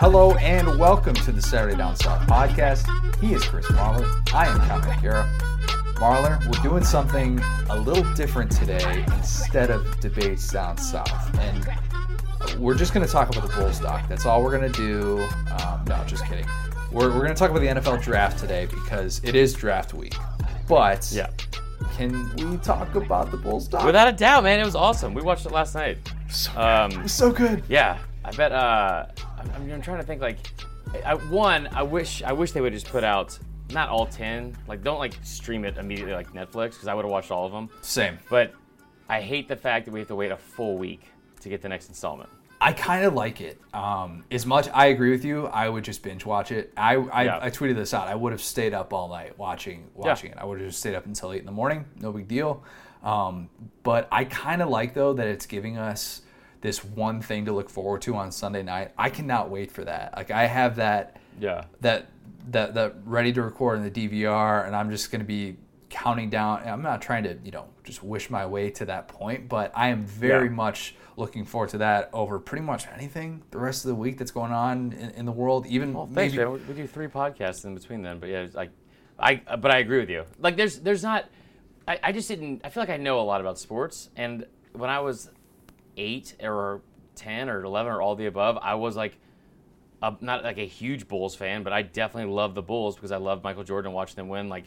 Hello and welcome to the Saturday Down South podcast. He is Chris Marler. I am Connor O'Gara. Marler, we're doing something a little different today instead of debates down south. And we're just going to talk about the Bulls doc. That's all we're going to do. Um, no, just kidding. We're, we're going to talk about the NFL draft today because it is draft week. But Yeah. can we talk about the Bulls doc? Without a doubt, man, it was awesome. We watched it last night. so, Um, it was so good. yeah, I bet. Uh, I'm, I'm trying to think. Like, I, one, I wish, I wish they would just put out not all ten. Like, don't like stream it immediately like Netflix because I would have watched all of them. Same. But I hate the fact that we have to wait a full week to get the next installment. I kind of like it. Um, as much I agree with you, I would just binge watch it. I I, Yeah. I tweeted this out. I would have stayed up all night watching watching it. I would have just stayed up until eight in the morning. No big deal. Um, but I kind of like though that it's giving us this one thing to look forward to on Sunday night. I cannot wait for that. Like I have that Yeah. that that that ready to record in the DVR, and I'm just going to be counting down. I'm not trying to you know just wish my way to that point, but I am very Yeah. much looking forward to that over pretty much anything the rest of the week that's going on in, in the world. Even Well, thanks, maybe man. We, do three podcasts in between then, but yeah, like, I. But I agree with you. Like, there's, there's not. I, I just didn't. I feel like I know a lot about sports, and when I was eight or ten or eleven or all the above, I was like, a, not like a huge Bulls fan, but I definitely loved the Bulls because I loved Michael Jordan and watching them win. Like,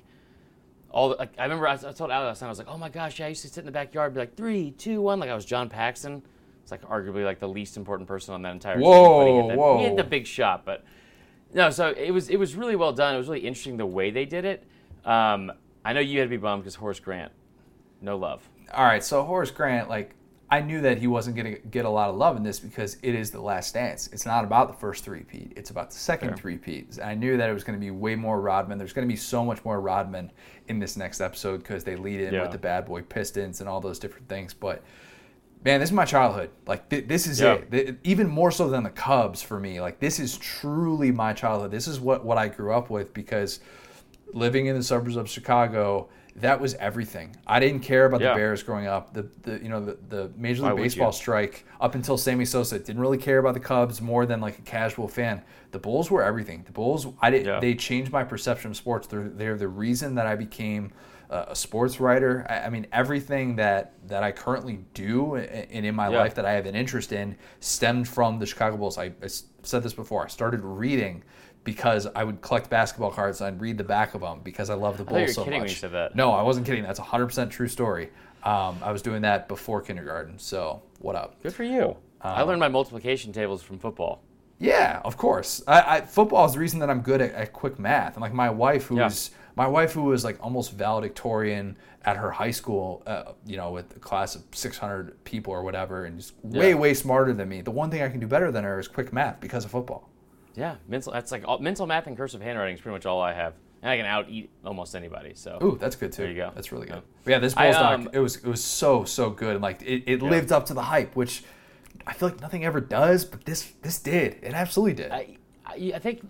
all the, like, I remember I, I told Alex last I was like, oh my gosh, yeah, I used to sit in the backyard and be like, three, two, one. Like I was John Paxson. It's like arguably like the least important person on that entire team. but he Whoa, the, whoa. He hit the big shot, but no. So it was it was really well done. It was really interesting the way they did it. Um, I know you had to be bummed because Horace Grant, no love. all right. So Horace Grant, like I knew that he wasn't going to get a lot of love in this because it is the last dance. It's not about the first three-peat. It's about the second Fair. three-peat. I knew that it was going to be way more Rodman. There's going to be so much more Rodman in this next episode because they lead in Yeah. with the bad boy Pistons and all those different things. But man, this is my childhood. Like th- this is Yeah. it. Th- even more so than the Cubs for me. Like this is truly my childhood. This is what what I grew up with because living in the suburbs of Chicago, that was everything. I didn't care about Yeah. the Bears growing up. The, the you know the, the Major League would Baseball strike up until Sammy Sosa didn't really care about the Cubs more than like a casual fan. The Bulls were everything. The Bulls, I did. Yeah. They changed my perception of sports. They're, they're the reason that I became uh, a sports writer. I, I mean, everything that that I currently do and in, my Yeah. life that I have an interest in stemmed from the Chicago Bulls. I said this before. I started reading because I would collect basketball cards and I'd read the back of them because I love the you Bulls were so kidding much. when you said that. No, I wasn't kidding. That's a hundred percent true story. Um, I was doing that before kindergarten. So what up? Good for you. I Um, learned my multiplication tables from football. Yeah, of course. I, I, football is the reason that I'm good at, at quick math. And like my wife, who Yeah. was my wife, who was like almost valedictorian at her high school, uh, you know, with a class of 600 people or whatever, and just way Yeah. way smarter than me. The one thing I can do better than her is quick math because of football. Yeah, mental. That's like all, mental math and cursive handwriting is pretty much all I have, and I can out eat almost anybody. So Ooh, that's good too. There you go. That's really good. Yeah. But yeah, this I, Bulls um, doc, it was it was so so good. Like it, it lived up to the hype, which I feel like nothing ever does, but this this did. It absolutely did. I, I, I think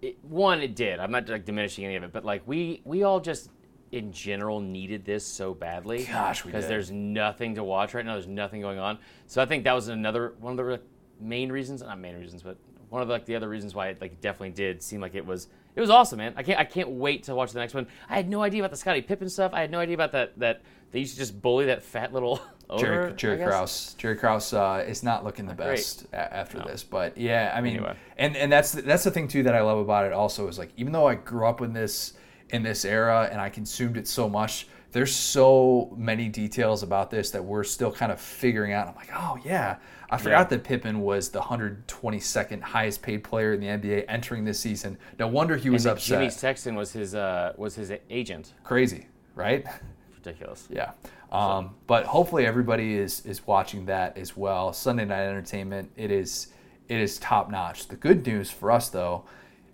it, one, it did. I'm not like diminishing any of it, but like we we all just in general needed this so badly. Gosh, we because there's nothing to watch right now. There's nothing going on. So I think that was another one of the main reasons, not main reasons, but one of the, like the other reasons why it like definitely did seem like it was it was awesome, man. I can't I can't wait to watch the next one. I had no idea about the Scottie Pippen stuff. I had no idea about that that they used to just bully that fat little. Jerry, Jerry. Krause. Jerry Krause uh, is not looking the best a- after this, but yeah, I mean, Anyway. and and that's that's the thing too that I love about it. Also, is like even though I grew up in this in this era and I consumed it so much, there's so many details about this that we're still kind of figuring out. I'm like, oh yeah, I forgot that Pippen was the 122nd highest paid player in the NBA entering this season. No wonder he was And upset. Jimmy Sexton was his uh, was his agent. Crazy, right? Ridiculous. Yeah. Um, but hopefully everybody is is watching that as well. Sunday night entertainment. It is it is top notch. The good news for us though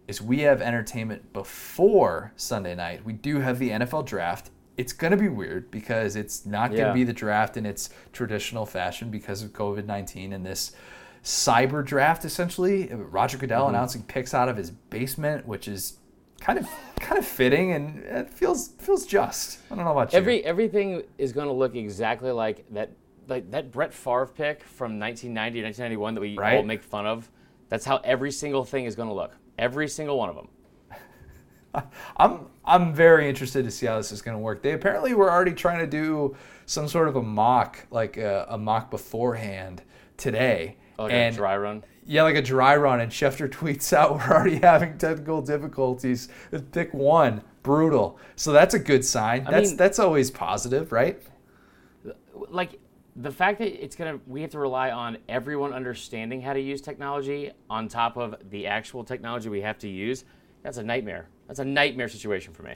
is we have entertainment before Sunday night. We do have the NFL draft. It's going to be weird because it's not going to Yeah. be the draft in its traditional fashion because of COVID 19 and this cyber draft essentially. Roger Goodell Mm-hmm. announcing picks out of his basement, which is kind of kind of fitting and it feels feels just. I don't know about you. Every everything is going to look exactly like that like that Brett Favre pick from 1990 or 1991 that we all make fun of. That's how every single thing is going to look. Every single one of them. I'm I'm very interested to see how this is going to work. They apparently were already trying to do some sort of a mock, like a, a mock beforehand today. Oh, like and a dry run. Yeah, like a dry run. And Schefter tweets out, "We're already having technical difficulties with pick one. Brutal." So that's a good sign. I that's mean- that's always positive, right? like the fact that it's gonna we have to rely on everyone understanding how to use technology on top of the actual technology we have to use that's a nightmare that's a nightmare situation for me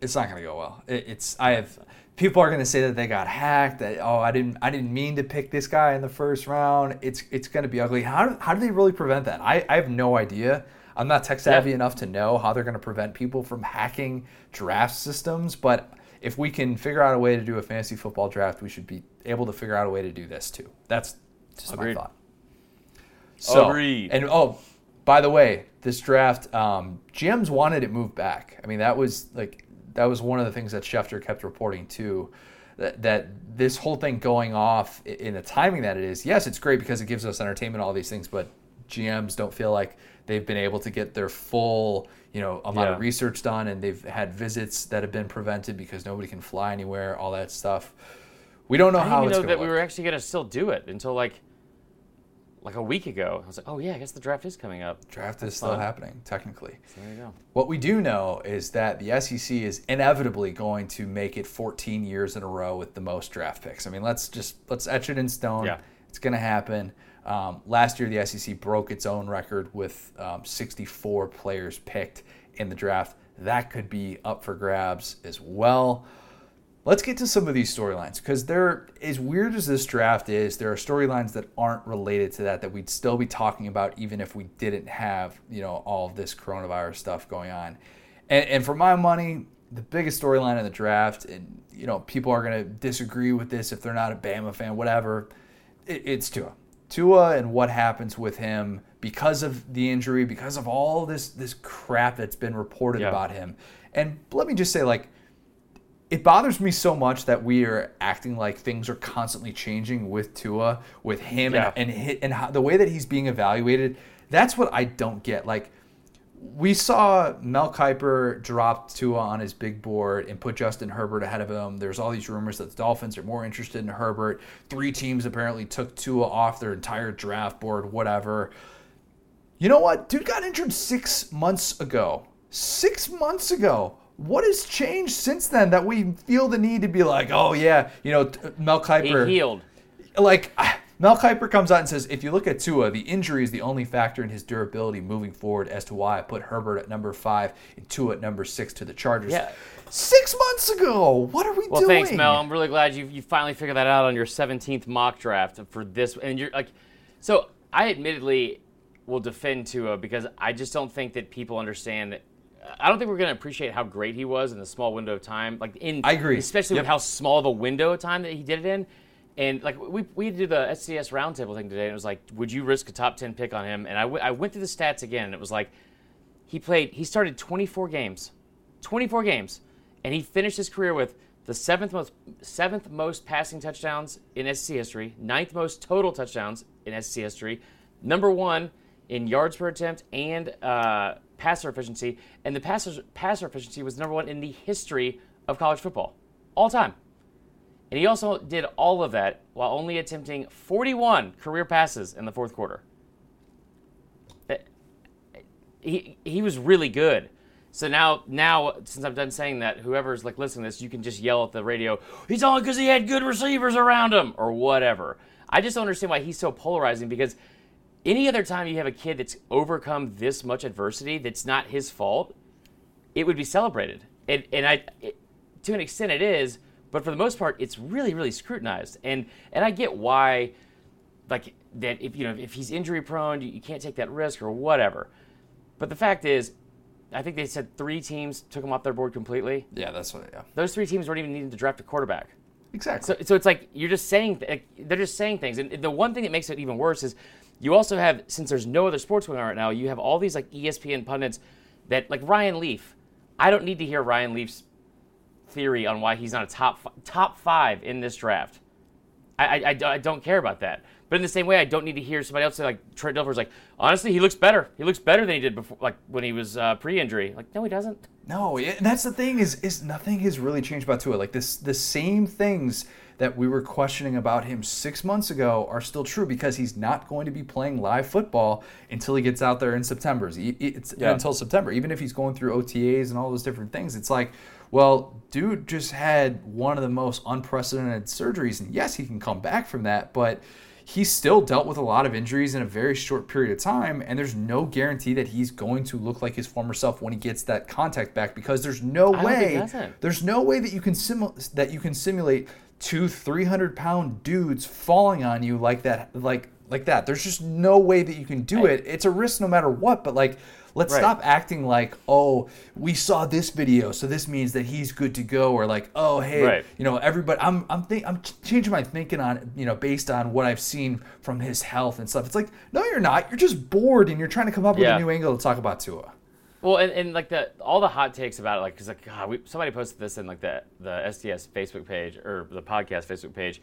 It's not going to go well. It, it's I have people are going to say that they got hacked. That oh, I didn't I didn't mean to pick this guy in the first round. It's it's going to be ugly. How do, how do they really prevent that? I, I have no idea. I'm not tech savvy Yeah. enough to know how they're going to prevent people from hacking draft systems, but if we can figure out a way to do a fantasy football draft, we should be able to figure out a way to do this too. That's just Agreed. my thought. So, Agreed. And oh, by the way, this draft, um, GMs wanted it moved back. I mean, that was like that was one of the things that Schefter kept reporting too. That, that this whole thing going off in the timing that it is, yes, it's great because it gives us entertainment, all these things, but GMs don't feel like they've been able to get their full, you know, amount Yeah. of research done, and they've had visits that have been prevented because nobody can fly anywhere, all that stuff. We don't know i how didn't it's know that to we were actually gonna still do it until like like a week ago i was like oh yeah i guess the draft is coming up Draft is still fun. happening, technically. so there you go What we do know is that the SEC is inevitably going to make it 14 years in a row with the most draft picks. I mean, let's just let's etch it in stone. Yeah. It's going to happen. Um, last year, the SEC broke its own record with um, 64 players picked in the draft. That could be up for grabs as well. Let's get to some of these storylines because they're as weird as this draft is. There are storylines that aren't related to that that we'd still be talking about even if we didn't have you know all this coronavirus stuff going on. And, and for my money, the biggest storyline in the draft, and you know people are going to disagree with this if they're not a Bama fan, whatever. It, it's Tua, Tua, and what happens with him because of the injury, because of all this this crap that's been reported Yeah. about him. And let me just say, like it bothers me so much that we are acting like things are constantly changing with Tua, with him, Yeah. and and, and how, the way that he's being evaluated. That's what I don't get. Like we saw Mel Kiper drop Tua on his big board and put Justin Herbert ahead of him. There's all these rumors that the Dolphins are more interested in Herbert. Three teams apparently took Tua off their entire draft board, whatever. You know what? Dude got injured six months ago. Six months ago. What has changed since then that we feel the need to be like, oh yeah, you know, Mel he Kiper healed like Mel Kiper comes out and says, if you look at Tua, the injury is the only factor in his durability moving forward as to why I put Herbert at number five and Tua at number six to the Chargers. Yeah. Six months ago. What are we Well, doing? Well, thanks, Mel. I'm really glad you you finally figured that out on your 17th mock draft for this. And you're like, so I admittedly will defend Tua because I just don't think that people understand. I don't think we're going to appreciate how great he was in the small window of time. Like in, I agree. especially Yep. with how small of a window of time that he did it in. And like we we did the SDS roundtable thing today, and it was like, would you risk a top 10 pick on him? And I, w- I went through the stats again, and it was like, he played, he started 24 games, 24 games, and he finished his career with the seventh most seventh most passing touchdowns in SEC history, ninth most total touchdowns in SEC history, number one in yards per attempt and uh, passer efficiency, and the passer passer efficiency was number one in the history of college football, all time. And he also did all of that while only attempting 41 career passes in the fourth quarter. Eh, he, he was really good. So now, now since I'm done saying that, whoever's like listening to this, you can just yell at the radio, he's on because he had good receivers around him, or whatever. I just don't understand why he's so polarizing because any other time you have a kid that's overcome this much adversity that's not his fault, it would be celebrated. And, and I, it, to an extent, it is, but for the most part, it's really, really scrutinized. And and I get why, like that if you know if he's injury prone, you, can't take that risk or whatever. But the fact is, I think they said three teams took him off their board completely. Yeah, that's what. Yeah, Those three teams weren't even needing to draft a quarterback. exactly. So, so it's like you're just saying like, they're just saying things, and the one thing that makes it even worse is you also have since there's no other sports going on right now, you have all these like ESPN pundits that like Ryan Leaf. I don't need to hear Ryan Leaf's theory on why he's not a top top five in this draft. I, I, I, I don't care about that. But in the same way, I don't need to hear somebody else say like Trent Dilfer's like, honestly, he looks better. He looks better than he did before, like when he was uh, pre-injury. Like, no, he doesn't. No, and that's the thing is is nothing has really changed about Tua. Like this, the same things that we were questioning about him six months ago are still true because he's not going to be playing live football until he gets out there in September. It's Yeah. until September. Even if he's going through OTAs and all those different things, it's like, well, dude just had one of the most unprecedented surgeries, and yes, he can come back from that, but he still dealt with a lot of injuries in a very short period of time, and there's no guarantee that he's going to look like his former self when he gets that contact back because there's no I way there's no way that you can simu- that you can simulate two 300 pound dudes falling on you like that like like that there's just no way that you can do Right. it it's a risk no matter what but like let's Right. stop acting like oh we saw this video so this means that he's good to go or like oh hey Right. you know everybody i'm i'm think i'm changing my thinking on you know based on what i've seen from his health and stuff it's like no you're not you're just bored and you're trying to come up with a new angle to talk about Tua Well, and, and like the all the hot takes about it, like because like God, we, somebody posted this in like the the SDS Facebook page or the podcast Facebook page,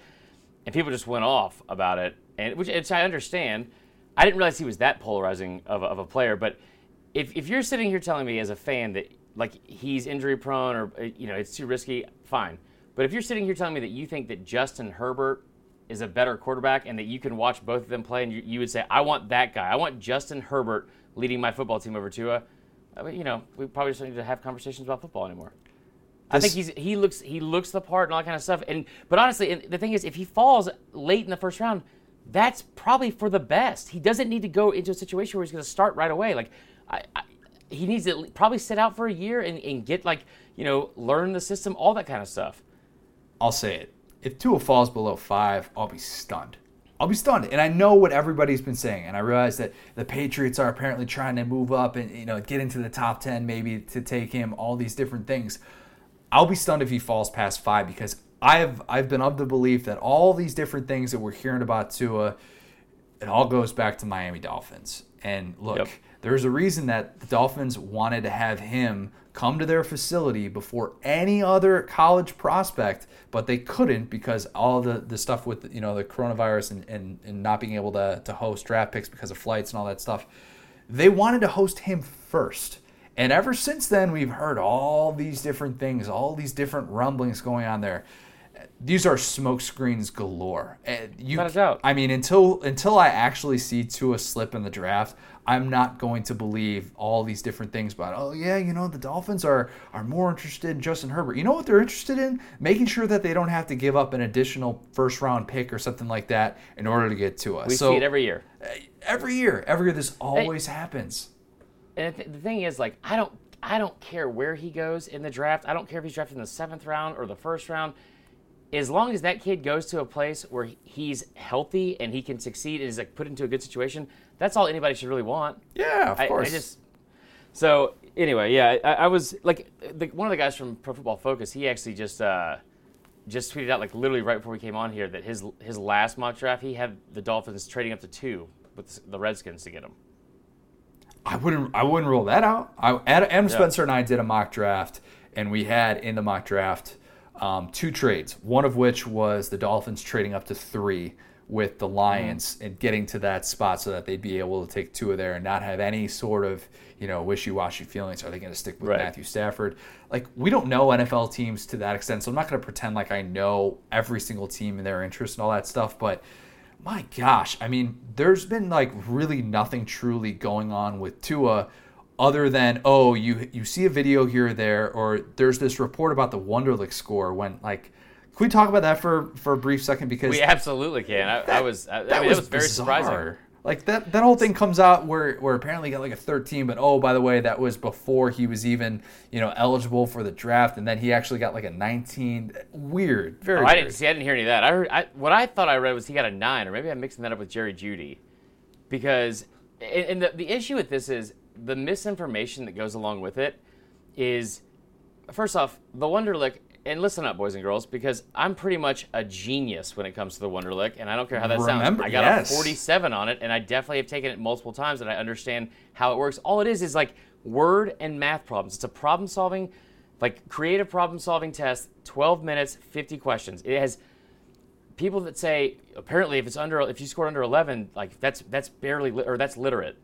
and people just went off about it, and which, which I understand. I didn't realize he was that polarizing of a, of a player, but if if you're sitting here telling me as a fan that like he's injury prone or uh, you know it's too risky, fine. But if you're sitting here telling me that you think that Justin Herbert is a better quarterback and that you can watch both of them play and you, you would say, I want that guy. I want Justin Herbert leading my football team over Tua. I mean, you know, we probably just don't need to have conversations about football anymore. I think he's he looks he looks the part and all that kind of stuff. And but honestly, and the thing is, if he falls late in the first round, that's probably for the best. He doesn't need to go into a situation where he's going to start right away. Like, I, I, he needs to probably sit out for a year and, and get like you know learn the system, all that kind of stuff. I'll say it. If Tua falls below five, I'll be stunned. I'll be stunned. And I know what everybody's been saying. And I realize that the Patriots are apparently trying to move up and you know get into the top ten maybe to take him, all these different things. I'll be stunned if he falls past five because I've I've been of the belief that all these different things that we're hearing about Tua, it all goes back to Miami Dolphins. And look, Yep. there's a reason that the Dolphins wanted to have him come to their facility before any other college prospect, but they couldn't because all the, the stuff with you know the coronavirus and, and, and not being able to, to host draft picks because of flights and all that stuff. They wanted to host him first. And ever since then, we've heard all these different things, all these different rumblings going on there. These are smoke screens galore. You, Without a doubt. I mean, until until I actually see Tua slip in the draft, I'm not going to believe all these different things about. Oh yeah, you know the Dolphins are are more interested in Justin Herbert. You know what they're interested in? Making sure that they don't have to give up an additional first round pick or something like that in order to get to us. We so see it every year. Eh, every year, every year, this always happens. And the thing is, like, I don't, I don't care where he goes in the draft. I don't care if he's drafted in the seventh round or the first round. As long as that kid goes to a place where he's healthy and he can succeed and is like put into a good situation, that's all anybody should really want. Yeah, of I, I course. just. So anyway, yeah, I, I was like, the, one of the guys from Pro Football Focus. He actually just, uh, just tweeted out like literally right before we came on here that his his last mock draft he had the Dolphins trading up to two with the Redskins to get him. I wouldn't. I wouldn't rule that out. I, Ad- Adam Spencer and I did a mock draft, and we had in the mock draft um, two trades. One of which was the Dolphins trading up to three with the Lions and getting to that spot so that they'd be able to take Tua of there and not have any sort of you know wishy-washy feelings. Are they going to stick with Right. Matthew Stafford? Like we don't know NFL teams to that extent, so I'm not going to pretend like I know every single team and their interests and all that stuff, but my gosh, I mean, there's been like really nothing truly going on with Tua other than oh, you you see a video here or there, or there's this report about the Wonderlic score when like can we talk about that for for a brief second because We absolutely can. I, I was, I, I that mean, was, it was very surprising. Like that that whole thing comes out where where apparently got like a 13, but oh by the way that was before he was even you know eligible for the draft, and then he actually got like a 19. Weird, very. Oh, I didn't see. I didn't hear any of that. I heard I, what I thought I read was he got a nine, or maybe I'm mixing that up with Jerry Jeudy, because and, and the the issue with this is the misinformation that goes along with it is first off the Wonderlic. And listen up, boys and girls, because I'm pretty much a genius when it comes to the Wonderlic, and I don't care how that Remember- sounds. I got yes. a 47 on it, and I definitely have taken it multiple times, and I understand how it works. All it is is like word and math problems. It's a problem solving, like creative problem solving test, 12 minutes, 50 questions. It has people that say apparently if it's under if you scored under 11 like that's that's barely or that's literate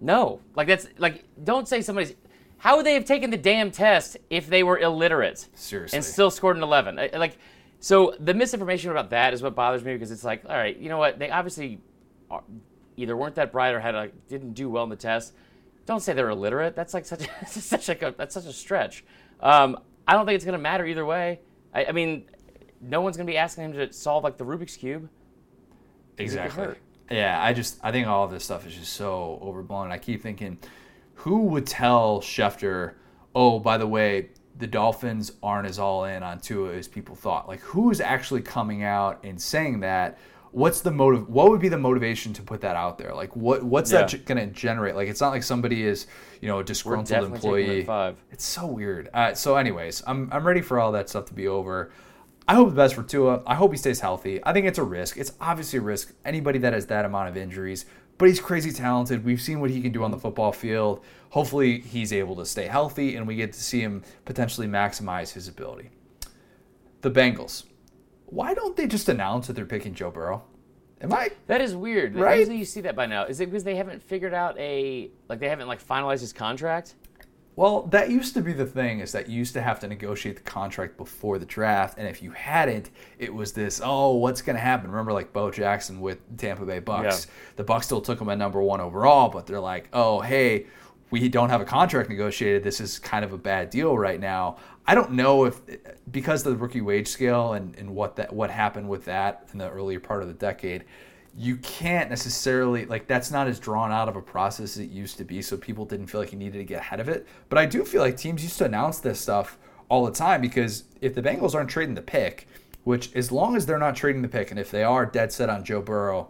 no. Like that's like don't say somebody's how would they have taken the damn test if they were illiterate Seriously. and still scored an 11 like so the misinformation about that is what bothers me because it's like all right you know what? They obviously are, either weren't that bright or had a, didn't do well in the test. Don't say they're illiterate. That's like such a, such like a that's such a stretch. Um, i don't think it's going to matter either way. I, I mean no one's going to be asking him to solve like the rubik's cube. Exactly. Yeah, I just I think all of this stuff is just so overblown. I keep thinking, who would tell Schefter, oh, by the way, the Dolphins aren't as all in on Tua as people thought? Like, who is actually coming out and saying that? What's the motive? What would be the motivation to put that out there? Like, what what's that Yeah. going to generate? Like, it's not like somebody is, you know, a disgruntled definitely taking them employee. five It's so weird. Uh, so, anyways, I'm I'm ready for all that stuff to be over. I hope the best for Tua. I hope he stays healthy. I think it's a risk. It's obviously a risk. Anybody that has that amount of injuries, but he's crazy talented. We've seen what he can do on the football field. Hopefully, he's able to stay healthy, and we get to see him potentially maximize his ability. The Bengals. Why don't they just announce that they're picking Joe Burrow? Am I that is weird Right? usually you see that by now is it because they haven't figured out a like they haven't like finalized his contract Well, that used to be the thing is that you used to have to negotiate the contract before the draft, and if you hadn't, it was this, oh, what's going to happen? Remember, like Bo Jackson with Tampa Bay Bucks, Yeah. the Bucks still took him at number one overall, but they're like, oh, hey, we don't have a contract negotiated. This is kind of a bad deal right now. I don't know if because of the rookie wage scale and, and what that what happened with that in the earlier part of the decade, you can't necessarily like that's not as drawn out of a process as it used to be. So people didn't feel like you needed to get ahead of it. But I do feel like teams used to announce this stuff all the time because if the Bengals aren't trading the pick, which as long as they're not trading the pick, and if they are dead set on Joe Burrow,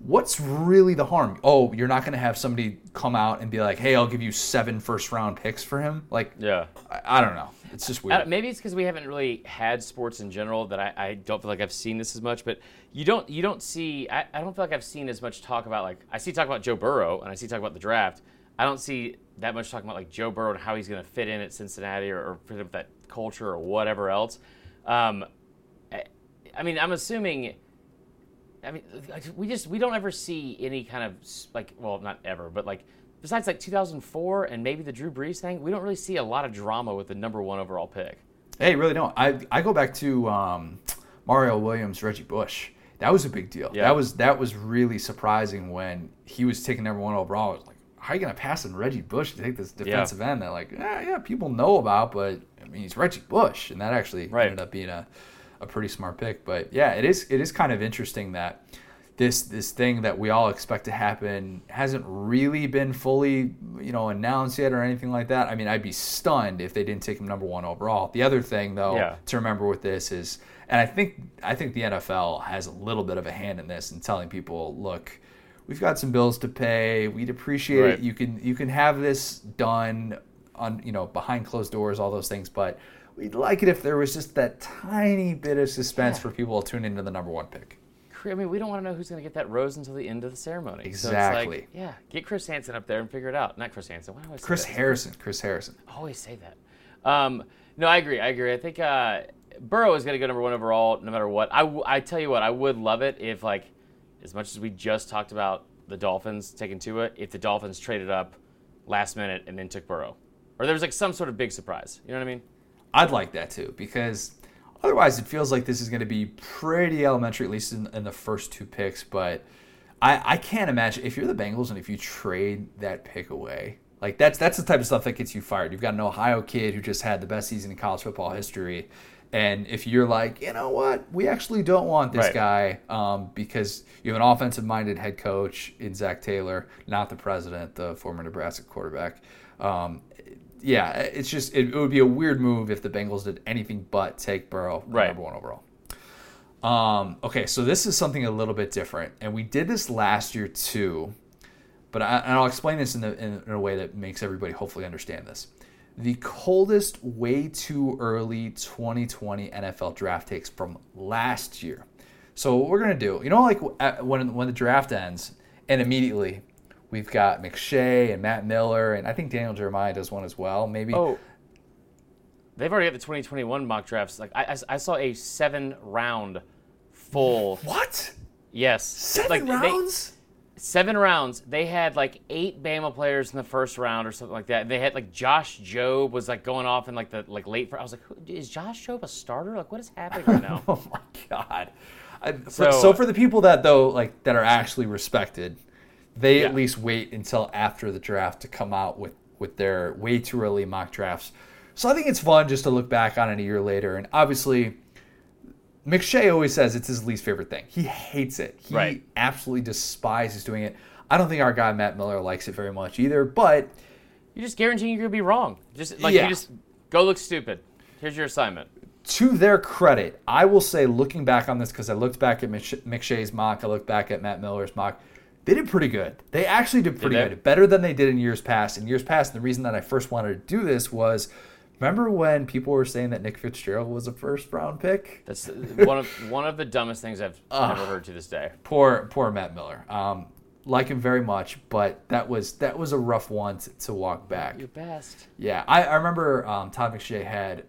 what's really the harm? Oh, you're not going to have somebody come out and be like, "Hey, I'll give you seven first round picks for him." Like, yeah I, I don't know. It's just weird. maybe it's because we haven't really had sports in general that I, I don't feel like I've seen this as much. But you don't you don't see I, I don't feel like I've seen as much talk about like I see talk about Joe Burrow and I see talk about the draft. I don't see that much talking about like Joe Burrow and how he's going to fit in at Cincinnati or, or fit with that culture or whatever else. Um, I, I mean, I'm assuming. I mean, we just we don't ever see any kind of like well not ever but like besides like 2004 and maybe the Drew Brees thing we don't really see a lot of drama with the number one overall pick. Hey, really don't. I I go back to um, Mario Williams, Reggie Bush. That was a big deal. Yeah. That was that was really surprising when he was taking number one overall. I was like, how are you gonna pass on Reggie Bush to take this defensive end that like yeah, yeah people know about, but I mean he's Reggie Bush, and that actually Right. ended up being a, a pretty smart pick. But yeah, it is it is kind of interesting that this this thing that we all expect to happen hasn't really been fully you know announced yet or anything like that. I mean, I'd be stunned if they didn't take him number one overall. The other thing though Yeah. to remember with this is, and I think I think the NFL has a little bit of a hand in this in telling people, look, we've got some bills to pay. We'd appreciate Right. it. You can you can have this done on you know behind closed doors, all those things, but. We'd like it if there was just that tiny bit of suspense Yeah. for people to tune into the number one pick. I mean, we don't want to know who's going to get that rose until the end of the ceremony. So it's Exactly. like, yeah, get Chris Hansen up there and figure it out. Not Chris Hansen. Why do I say Chris? Harrison. Chris Harrison. I always say that. Um, no, I agree. I agree. I think uh, Burrow is going to go number one overall, no matter what. I, w- I tell you what, I would love it if, like, as much as we just talked about the Dolphins taking Tua, if the Dolphins traded up last minute and then took Burrow, or there was like some sort of big surprise. You know what I mean? I'd like that too because otherwise it feels like this is going to be pretty elementary, at least in, in the first two picks. But I, I can't imagine if you're the Bengals and if you trade that pick away, like that's that's the type of stuff that gets you fired. You've got an Ohio kid who just had the best season in college football history. And if you're like, you know what, we actually don't want this Right. guy um, because you have an offensive minded head coach in Zac Taylor, not the president, the former Nebraska quarterback. Um, yeah, it's just it, it would be a weird move if the Bengals did anything but take Burrow Right. number one overall. Um, okay, so this is something a little bit different, and we did this last year too, but I, and I'll explain this in, the, in, in a way that makes everybody hopefully understand this. The coldest, way too early 2020 NFL draft takes from last year. So what we're gonna do, you know, like when when the draft ends, and immediately we've got McShay and Matt Miller, and I think Daniel Jeremiah does one as well. Maybe Oh, they've already got the 2021 mock drafts. Like I, I, I saw a seven round full. What? Yes, Seven like, they- rounds? seven rounds. They had like eight Bama players in the first round or something like that. They had like Josh Jobe was like going off in like the like late. I was like, who, is Josh Jobe a starter? Like, what is happening right now? Oh my god. I, for- So- so, for the people that though like that are actually respected, they Yeah. at least wait until after the draft to come out with with their way too early mock drafts. So I think it's fun just to look back on it a year later. And obviously, McShay always says it's his least favorite thing. He hates it. He Right. absolutely despises doing it. I don't think our guy Matt Miller likes it very much either. But You're just guaranteeing you're gonna be wrong. Just like Yeah. you just go look stupid. Here's your assignment. to their credit, I will say, looking back on this, because I looked back at McShay's mock, I looked back at Matt Miller's mock, they did pretty good. They actually did pretty they? good, better than they did in years past. In years past, and the reason that I first wanted to do this was, remember when people were saying that Nick Fitzgerald was a first round pick? That's one of one of the dumbest things I've Ah. ever heard to this day. Poor, poor Matt Miller. Um, like him very much, but that was that was a rough one to, to walk back. Your best. Yeah, I, I remember um, Todd McShay had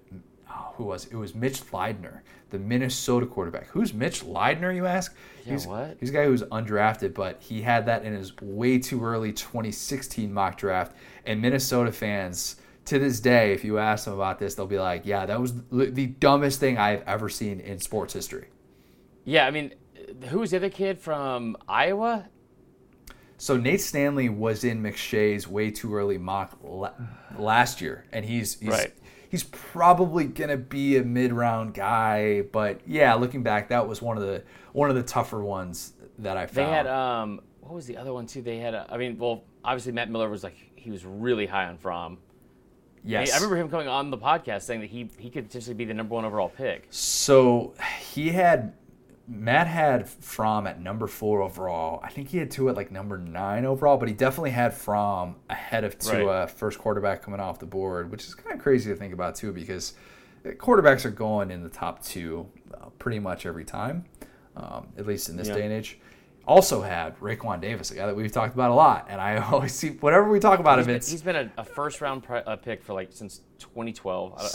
oh, who was it? it was Mitch Leidner, the Minnesota quarterback. Who's Mitch Leidner? You ask. Yeah, he's, what? He's a guy who was undrafted, but he had that in his way too early 2016 mock draft. And Minnesota fans, to this day, if you ask them about this, they'll be like, "Yeah, that was the the dumbest thing I've ever seen in sports history." Yeah, I mean, who was the other kid from Iowa? So Nate Stanley was in McShay's way too early mock last year, and he's he's, Right. He's probably gonna be a mid round guy. But yeah, looking back, that was one of the one of the tougher ones that I found. They had um, what was the other one too? They had, uh, I mean, well, obviously Matt Miller was like he was really high on Fromm. yes, I remember him coming on the podcast saying that he he could potentially be the number one overall pick. So he had Matt had Fromm at number four overall. I think he had Tua at like number nine overall, but he definitely had Fromm ahead of Tua, Right. first quarterback coming off the board, which is kind of crazy to think about too, because quarterbacks are going in the top two uh, pretty much every time, um, at least in this Yeah. day and age. Also had Raekwon Davis, a guy that we've talked about a lot, and I always see whatever we talk about He's him, been, it's he's been a, a first round pri- uh, pick for like since 2012. I, I,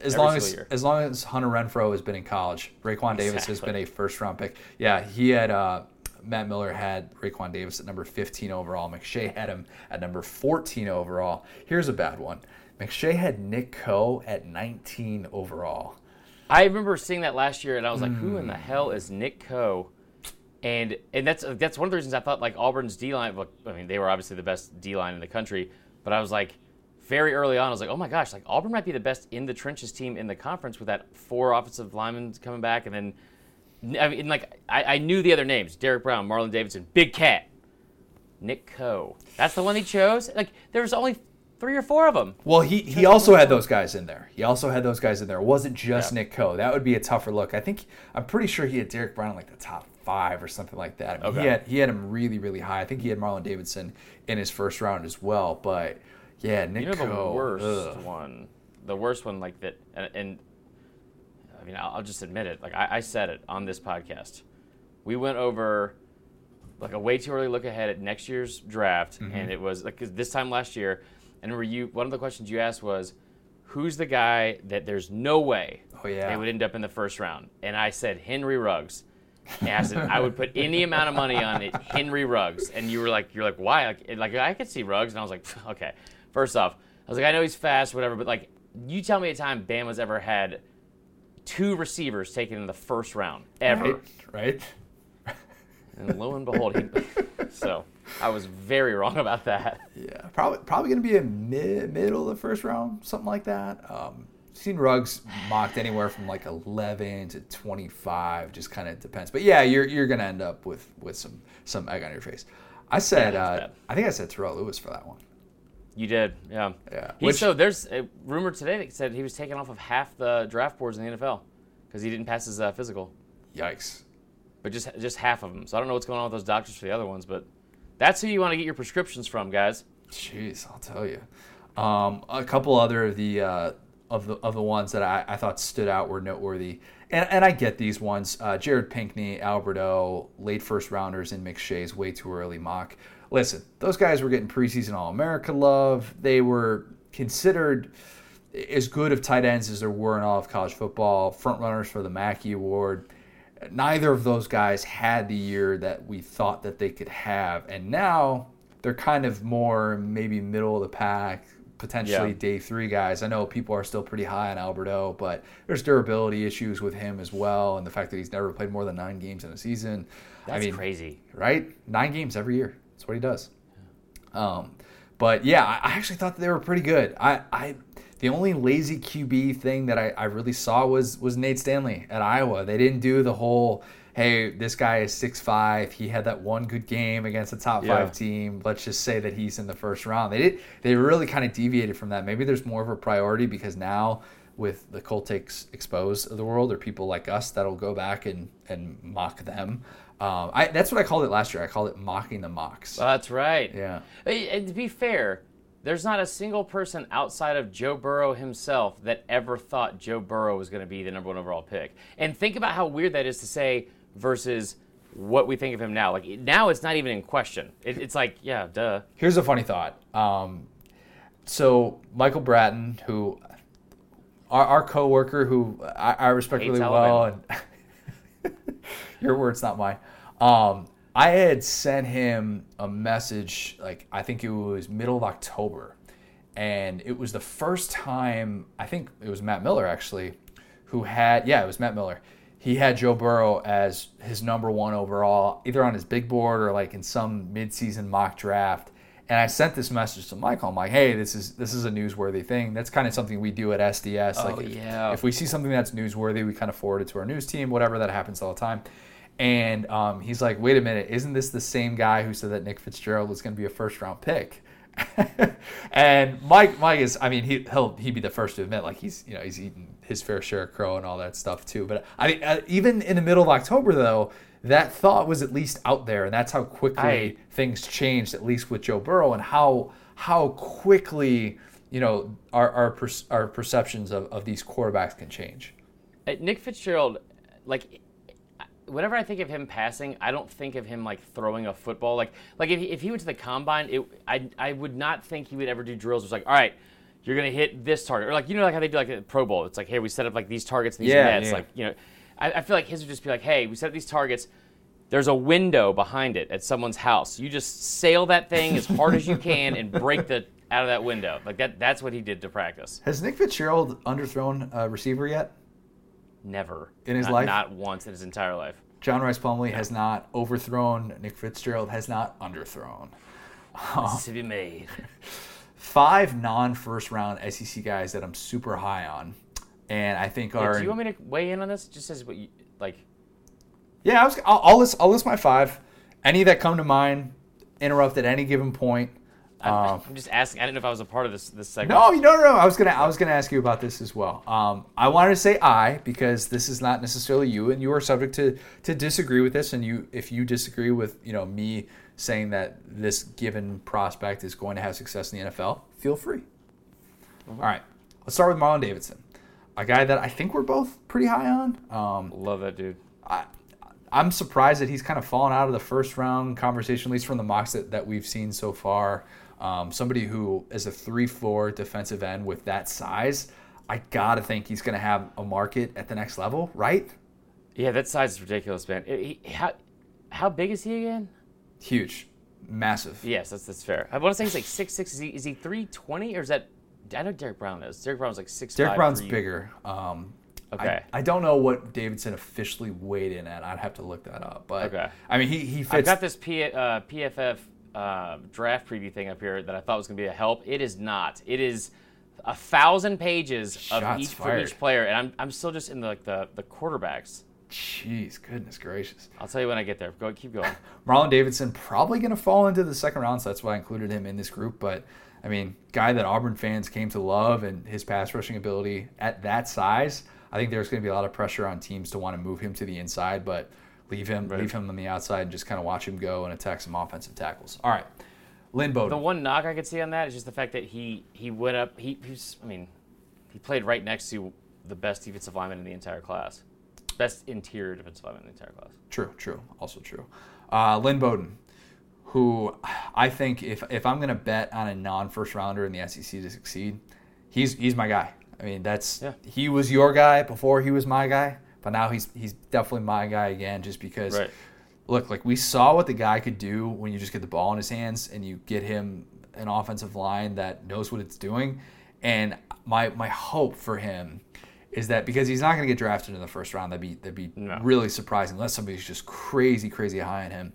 as every long as year. as long as Hunter Renfrow has been in college, Raekwon Davis has been a first round pick. Yeah, he had uh, Matt Miller had Raekwon Davis at number 15 overall. McShay had him at number 14 overall. Here's a bad one. McShay had Nick Coe at 19 overall. I remember seeing that last year, and I was like, "Who Hmm. in the hell is Nick Coe?" And and that's that's one of the reasons I thought like Auburn's D line. I mean, they were obviously the best D line in the country, but I was like, very early on, I was like, "Oh my gosh!" Like Auburn might be the best in the trenches team in the conference with that four offensive linemen coming back, and then I mean, like I, I knew the other names: Derrick Brown, Marlon Davidson, Big Cat, Nick Coe. That's the one he chose. Like there's only three or four of them. Well, he, he also had those guys in there. He also had those guys in there. It wasn't just Yeah. Nick Coe. That would be a tougher look. I think I'm pretty sure he had Derrick Brown in like the top five or something like that. I mean, He had he had him really really high. I think he had Marlon Davidson in his first round as well. But yeah, Nick You know the worst ugh. one, the worst one like that, and, and I mean I'll, I'll just admit it. Like I, I said it on this podcast. We went over like a way too early look ahead at next year's draft, Mm-hmm. and it was like this time last year. And remember, you one of the questions you asked was, "Who's the guy that there's no way Oh, yeah. they would end up in the first round?" And I said Henry Ruggs. And I said I would put any amount of money on it, Henry Ruggs. And you were like, "You're like, why?" Like, like I could see Ruggs, and I was like, "Okay." First off, I was like, "I know he's fast, whatever," but like, you tell me a time Bama's ever had two receivers taken in the first round ever. Right? Right? And lo and behold, he. so I was very wrong about that. Yeah, probably probably going to be a mid, middle of the first round, something like that. Um, seen Ruggs mocked anywhere from like 11 to 25, just kind of depends. But yeah, you're you're going to end up with with some some egg on your face. I said, Yeah, uh. I think I said Terrell Lewis for that one. You did, yeah. Yeah, He, which- so there's a rumor today that said he was taken off of half the draft boards in the NFL because he didn't pass his uh, physical, Yikes. but just just half of them. So I don't know what's going on with those doctors for the other ones, but that's who you want to get your prescriptions from, guys. Jeez, I'll tell you. Um, a couple other of the uh, of the of the ones that I, I thought stood out were noteworthy, and, and I get these ones. Uh, Jared Pinkney, Albert O, late first rounders in McShay's way too early mock. Listen, those guys were getting preseason All America love. They were considered as good of tight ends as there were in all of college football, front runners for the Mackey Award. Neither of those guys had the year that we thought that they could have, and now they're kind of more maybe middle of the pack, potentially Yeah. day three guys. I know people are still pretty high on Albert O, but there's durability issues with him as well, and the fact that he's never played more than nine games in a season. That's I mean, crazy. right? Nine games every year. That's what he does. Um, but yeah, I, actually thought that they were pretty good. I, I the only lazy QB thing that I, I really saw was was Nate Stanley at Iowa. They didn't do the whole hey, this guy is six five. He had that one good game against a top Yeah. five team. Let's just say that he's in the first round. They did they really kind of deviated from that. Maybe there's more of a priority because now with the Coltics exposed of the world or people like us that'll go back and, and mock them. Um, I, that's what I called it last year. I called it mocking the mocks. Well, that's right. yeah. And to be fair, there's not a single person outside of Joe Burrow himself that ever thought Joe Burrow was going to be the number one overall pick. And think about how weird that is to say versus what we think of him now. Like now, it's not even in question. It, it's like, yeah, duh. Here's a funny thought. Um, so Michael Bratton, who our, our coworker, who I, I respect Hates really well, and your words, not mine. Um, I had sent him a message, like I think it was middle of October, and it was the first time I think it was Matt Miller actually, who had yeah it was Matt Miller. He had Joe Burrow as his number one overall, either on his big board or like in some midseason mock draft. And I sent this message to Michael. I'm like, hey, this is this is a newsworthy thing. That's kind of something we do at SDS. Oh, like, if, yeah. if we see something that's newsworthy, we kind of forward it to our news team, whatever. That happens all the time. And um, he's like, wait a minute, isn't this the same guy who said that Nick Fitzgerald was going to be a first round pick? and Mike, Mike is, I mean, he, he'll he'd be the first to admit, like he's you know he's eaten his fair share of crow and all that stuff too. But I mean, uh, even in the middle of October though, that thought was at least out there, and that's how quickly I- things changed, at least with Joe Burrow, and how how quickly you know our our, per, our perceptions of, of these quarterbacks can change. Uh, Nick Fitzgerald, like, whenever I think of him passing, I don't think of him like throwing a football. Like, like if he, if he went to the combine, it, I I would not think he would ever do drills. It's like, all right, you're gonna hit this target, or like you know like how they do like a Pro Bowl. It's like, hey, we set up like these targets and these Yeah, nets. yeah. Like, you know, I, I feel like his would just be like, hey, we set up these targets. There's a window behind it at someone's house. You just sail that thing as hard as you can and break the out of that window. Like that. That's what he did to practice. Has Nick Fitzgerald underthrown a receiver yet? Never In his Not- life? Not once in his entire life. John Rhys Plumlee has not overthrown. Nick Fitzgerald has not underthrown. Mississippi made. Five non-first round SEC guys that I'm super high on, and I think Yeah, are do you want me to weigh in on this? Just as what you like. yeah. I was, I'll, I'll list I'll list my five. Any that come to mind, interrupt at any given point. I'm, Um, I'm just asking. I didn't know if I was a part of this this segment. No, no, no. I was gonna, I was gonna ask you about this as well. Um, I wanted to say I because this is not necessarily you, and you are subject to to disagree with this. And you, if you disagree with, you know, me saying that this given prospect is going to have success in the NFL, feel free. All right, let's start with Marlon Davidson, a guy that I think we're both pretty high on. Um, Love that dude. I, I'm surprised that he's kind of fallen out of the first round conversation, at least from the mocks that, that we've seen so far. Um, somebody who is a 3 4 defensive end with that size, I got to think he's going to have a market at the next level, right? Yeah, that size is ridiculous, man. He- he- how how big is he again? Huge, massive. Yes, that's that's fair. I want to say he's like six six. Is he is he three twenty or is that? I know Derrick Brown is. Derrick Brown's like six. Derrick Brown's bigger. Um, Okay. I, I don't know what Davidson officially weighed in at. I'd have to look that up. But Okay. I mean, he, he fits. I've got this P, uh, PFF uh, draft preview thing up here that I thought was going to be a help. It is not. It is a thousand pages of Shots each for each player, and I'm, I'm still just in the, like the the quarterbacks. Jeez, goodness gracious. I'll tell you when I get there. Go keep going. Marlon Davidson probably going to fall into the second round, so that's why I included him in this group. But I mean, guy that Auburn fans came to love and his pass rushing ability at that size, I think there's going to be a lot of pressure on teams to want to move him to the inside, but leave him Right. leave him on the outside and just kind of watch him go and attack some offensive tackles. All right, Lynn Bowden. The one knock I could see on that is just the fact that he he went up. He, he's I mean, he played right next to the best defensive lineman in the entire class, best interior defensive lineman in the entire class. True, true, also true. Uh, Lynn Bowden, who I think if if I'm going to bet on a non first rounder in the SEC to succeed, he's he's my guy. I mean, that's Yeah. he was your guy before he was my guy, but now he's he's definitely my guy again, just because. Right. Look, like we saw what the guy could do when you just get the ball in his hands and you get him an offensive line that knows what it's doing. And my my hope for him is that because he's not going to get drafted in the first round, that'd be that'd be No. really surprising unless somebody's just crazy crazy high on him.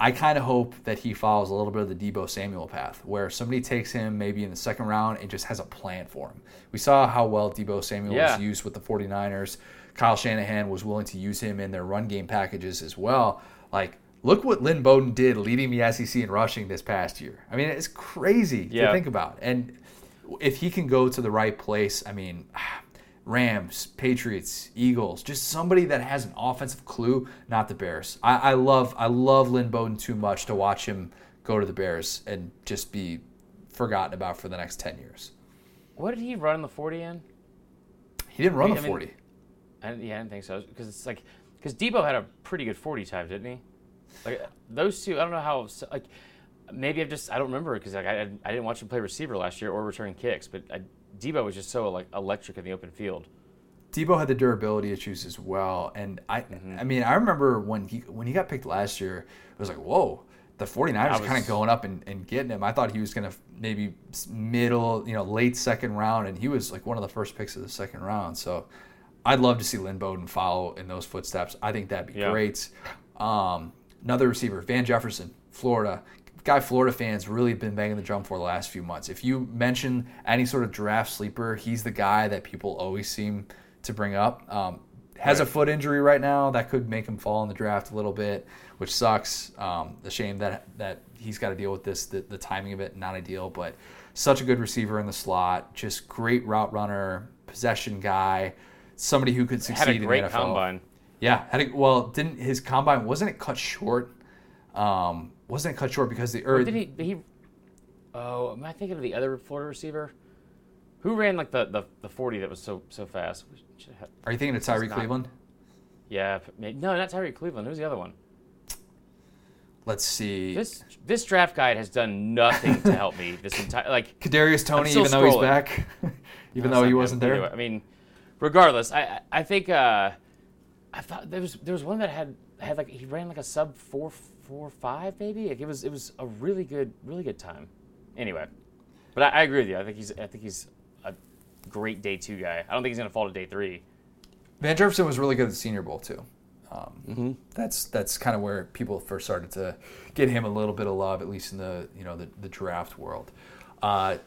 I kind of hope that he follows a little bit of the Deebo Samuel path, where somebody takes him maybe in the second round and just has a plan for him. We saw how well Deebo Samuel Yeah. was used with the 49ers. Kyle Shanahan was willing to use him in their run game packages as well. Like, look what Lynn Bowden did leading the SEC in rushing this past year. I mean, it's crazy to think about. And if he can go to the right place, I mean, Rams, Patriots, Eagles, just somebody that has an offensive clue, not the Bears. I, I love I love Lynn Bowden too much to watch him go to the Bears and just be forgotten about for the next ten years. What did he run in the 40 in? He didn't run I the forty. I, didn't- yeah, I didn't think so. Because it's like, because Deebo had a pretty good 40 time, didn't he? Like those two, I don't know how. Like maybe I've just I don't remember because like I, I didn't watch him play receiver last year or returning kicks, but I, Deebo was just so like electric in the open field. Deebo had the durability issues as well, and I I mean I remember when he when he got picked last year, it was like whoa. The 49ers I are kind of going up and, and getting him. I thought he was going to maybe middle, you know, late second round, and he was like one of the first picks of the second round. So I'd love to see Lynn Bowden follow in those footsteps. I think that'd be Yeah. great. Um, another receiver, Van Jefferson, Florida. Guy Florida fans really been banging the drum for the last few months. If you mention any sort of draft sleeper, he's the guy that people always seem to bring up. Um, has a foot injury right now that could make him fall in the draft a little bit, which sucks. Um, the shame that that he's got to deal with this. The, the timing of it not ideal, but such a good receiver in the slot, just great route runner, possession guy, somebody who could succeed Had a in great the NFL. combine. Yeah, had a, well, didn't his combine wasn't it cut short? Um, wasn't cut short because the or Or did he? He. Oh, am I thinking of the other Florida receiver? Who ran like the, the, the 40 that was so so fast? Have- Are you thinking of Tyree not- Cleveland? Yeah, maybe, no, not Tyree Cleveland. Who's the other one? Let's see. This this draft guide has done nothing to help me this entire like. Kadarius Toney, even though he's back, even No, though he wasn't there. Anyway, I mean, regardless, I I I think uh, I thought there was there was one that had had like he ran like a sub four four five maybe. Like it was it was a really good really good time. Anyway, but I, I agree with you. I think he's I think he's a great day two guy. I don't think he's gonna fall to day three. Van Jefferson was really good at the Senior Bowl too. Um, Mm-hmm. That's that's kind of where people first started to get him a little bit of love, at least in the you know the, the draft world. Uh,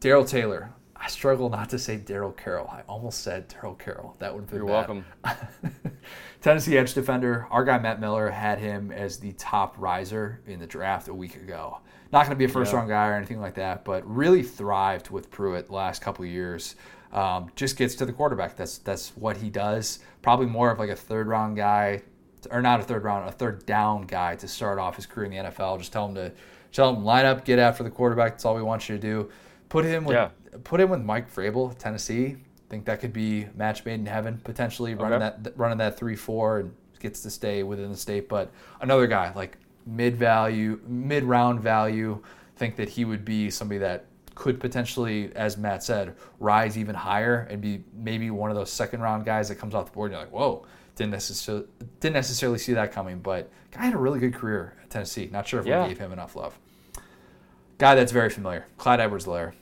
Darrell Taylor. I struggle not to say Daryl Carroll. I almost said Daryl Carroll. That would have been You're bad. welcome. Tennessee edge defender. Our guy Matt Miller had him as the top riser in the draft a week ago. Not going to be a first Yeah. round guy or anything like that, but really thrived with Pruitt the last couple of years. Um, just gets to the quarterback. That's that's what he does. Probably more of like a third round guy, or not a third round, a third down guy to start off his career in the NFL. Just tell him to tell him line up, get after the quarterback. That's all we want you to do. Put him with Yeah. Put him with Mike Vrabel, Tennessee. I Think that could be match made in heaven potentially running Okay. that running that three four and gets to stay within the state. But another guy like mid value, mid round value, think that he would be somebody that could potentially, as Matt said, rise even higher and be maybe one of those second round guys that comes off the board. And you're like, whoa, didn't necessarily didn't necessarily see that coming. But guy had a really good career at Tennessee. Not sure if Yeah. we gave him enough love. Guy that's very familiar, Clyde Edwards-Helaire.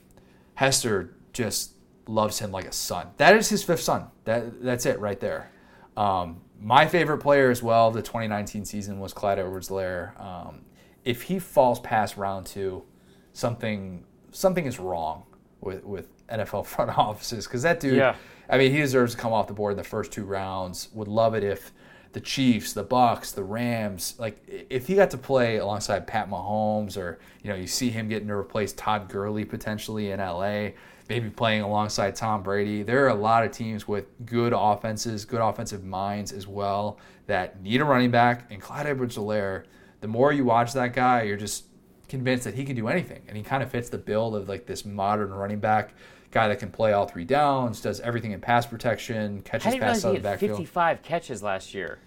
Hester just loves him like a son. That is his fifth son. That that's it right there. Um, my favorite player as well the 2019 season was Clyde Edwards-Helaire. Um, if he falls past round two, something something is wrong with with NFL front offices because that dude. Yeah. I mean, he deserves to come off the board in the first two rounds. Would love it if the Chiefs, the Bucks, the Rams, like if he got to play alongside Pat Mahomes, or you know, you see him getting to replace Todd Gurley potentially in LA, maybe playing alongside Tom Brady. There are a lot of teams with good offenses, good offensive minds as well that need a running back. And Clyde Edwards-Helaire, the more you watch that guy, you're just convinced that he can do anything, and he kind of fits the bill of like this modern running back guy that can play all three downs, does everything in pass protection, catches passes out of the had backfield. 55 catches last year.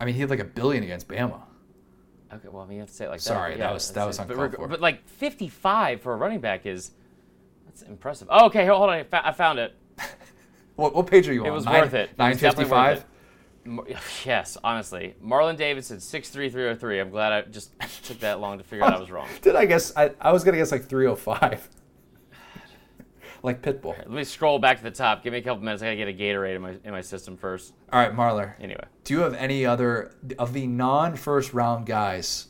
I mean, he had like a billion against Bama. Okay, well, I mean, you have to say it like Sorry, that. that was- that was it. but, for. but like 55 for a running back is That's impressive. Oh, okay, hold on. I found it. What, what page are you on? It was Nine- worth it. It was definitely 955? worth it. Mar- Yes, honestly. Marlon Davidson, 6'3", I'm glad I just took that long to figure out I was wrong. Did I guess? I, I was going to guess like 305. Like Pitbull. Let me scroll back to the top. Give me a couple minutes. I gotta get a Gatorade in my in my system first. All right, Marler. Anyway, Do you have any other of the non first round guys?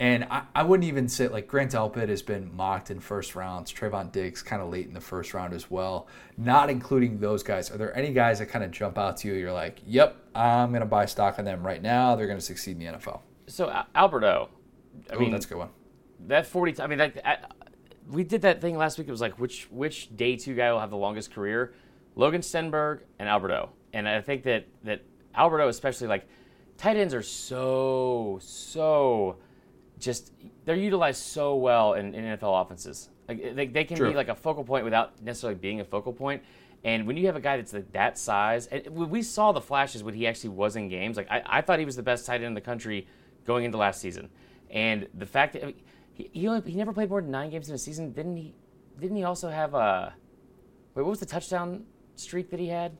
And I, I wouldn't even say like Grant Delpit has been mocked in first rounds. Trevon Diggs kind of late in the first round as well. Not including those guys. Are there any guys that kind of jump out to you? You're like, yep, I'm gonna buy stock on them right now. They're gonna succeed in the NFL. so Albert O. I Oh, mean, that's a good one. that 40 I mean that we did that thing last week. It was like which which day two guy will have the longest career? Logan Stenberg and Albert O. And I think that that Albert O especially like tight ends are so so just they're utilized so well in, in NFL offenses. Like they, they can True. be like a focal point without necessarily being a focal point. And when you have a guy that's like that size, and we saw the flashes when he actually was in games. Like I, I thought he was the best tight end in the country going into last season. And the fact that I mean, he he, only, he never played more than nine games in a season, didn't he? Didn't he also have a wait? What was the touchdown streak that he had?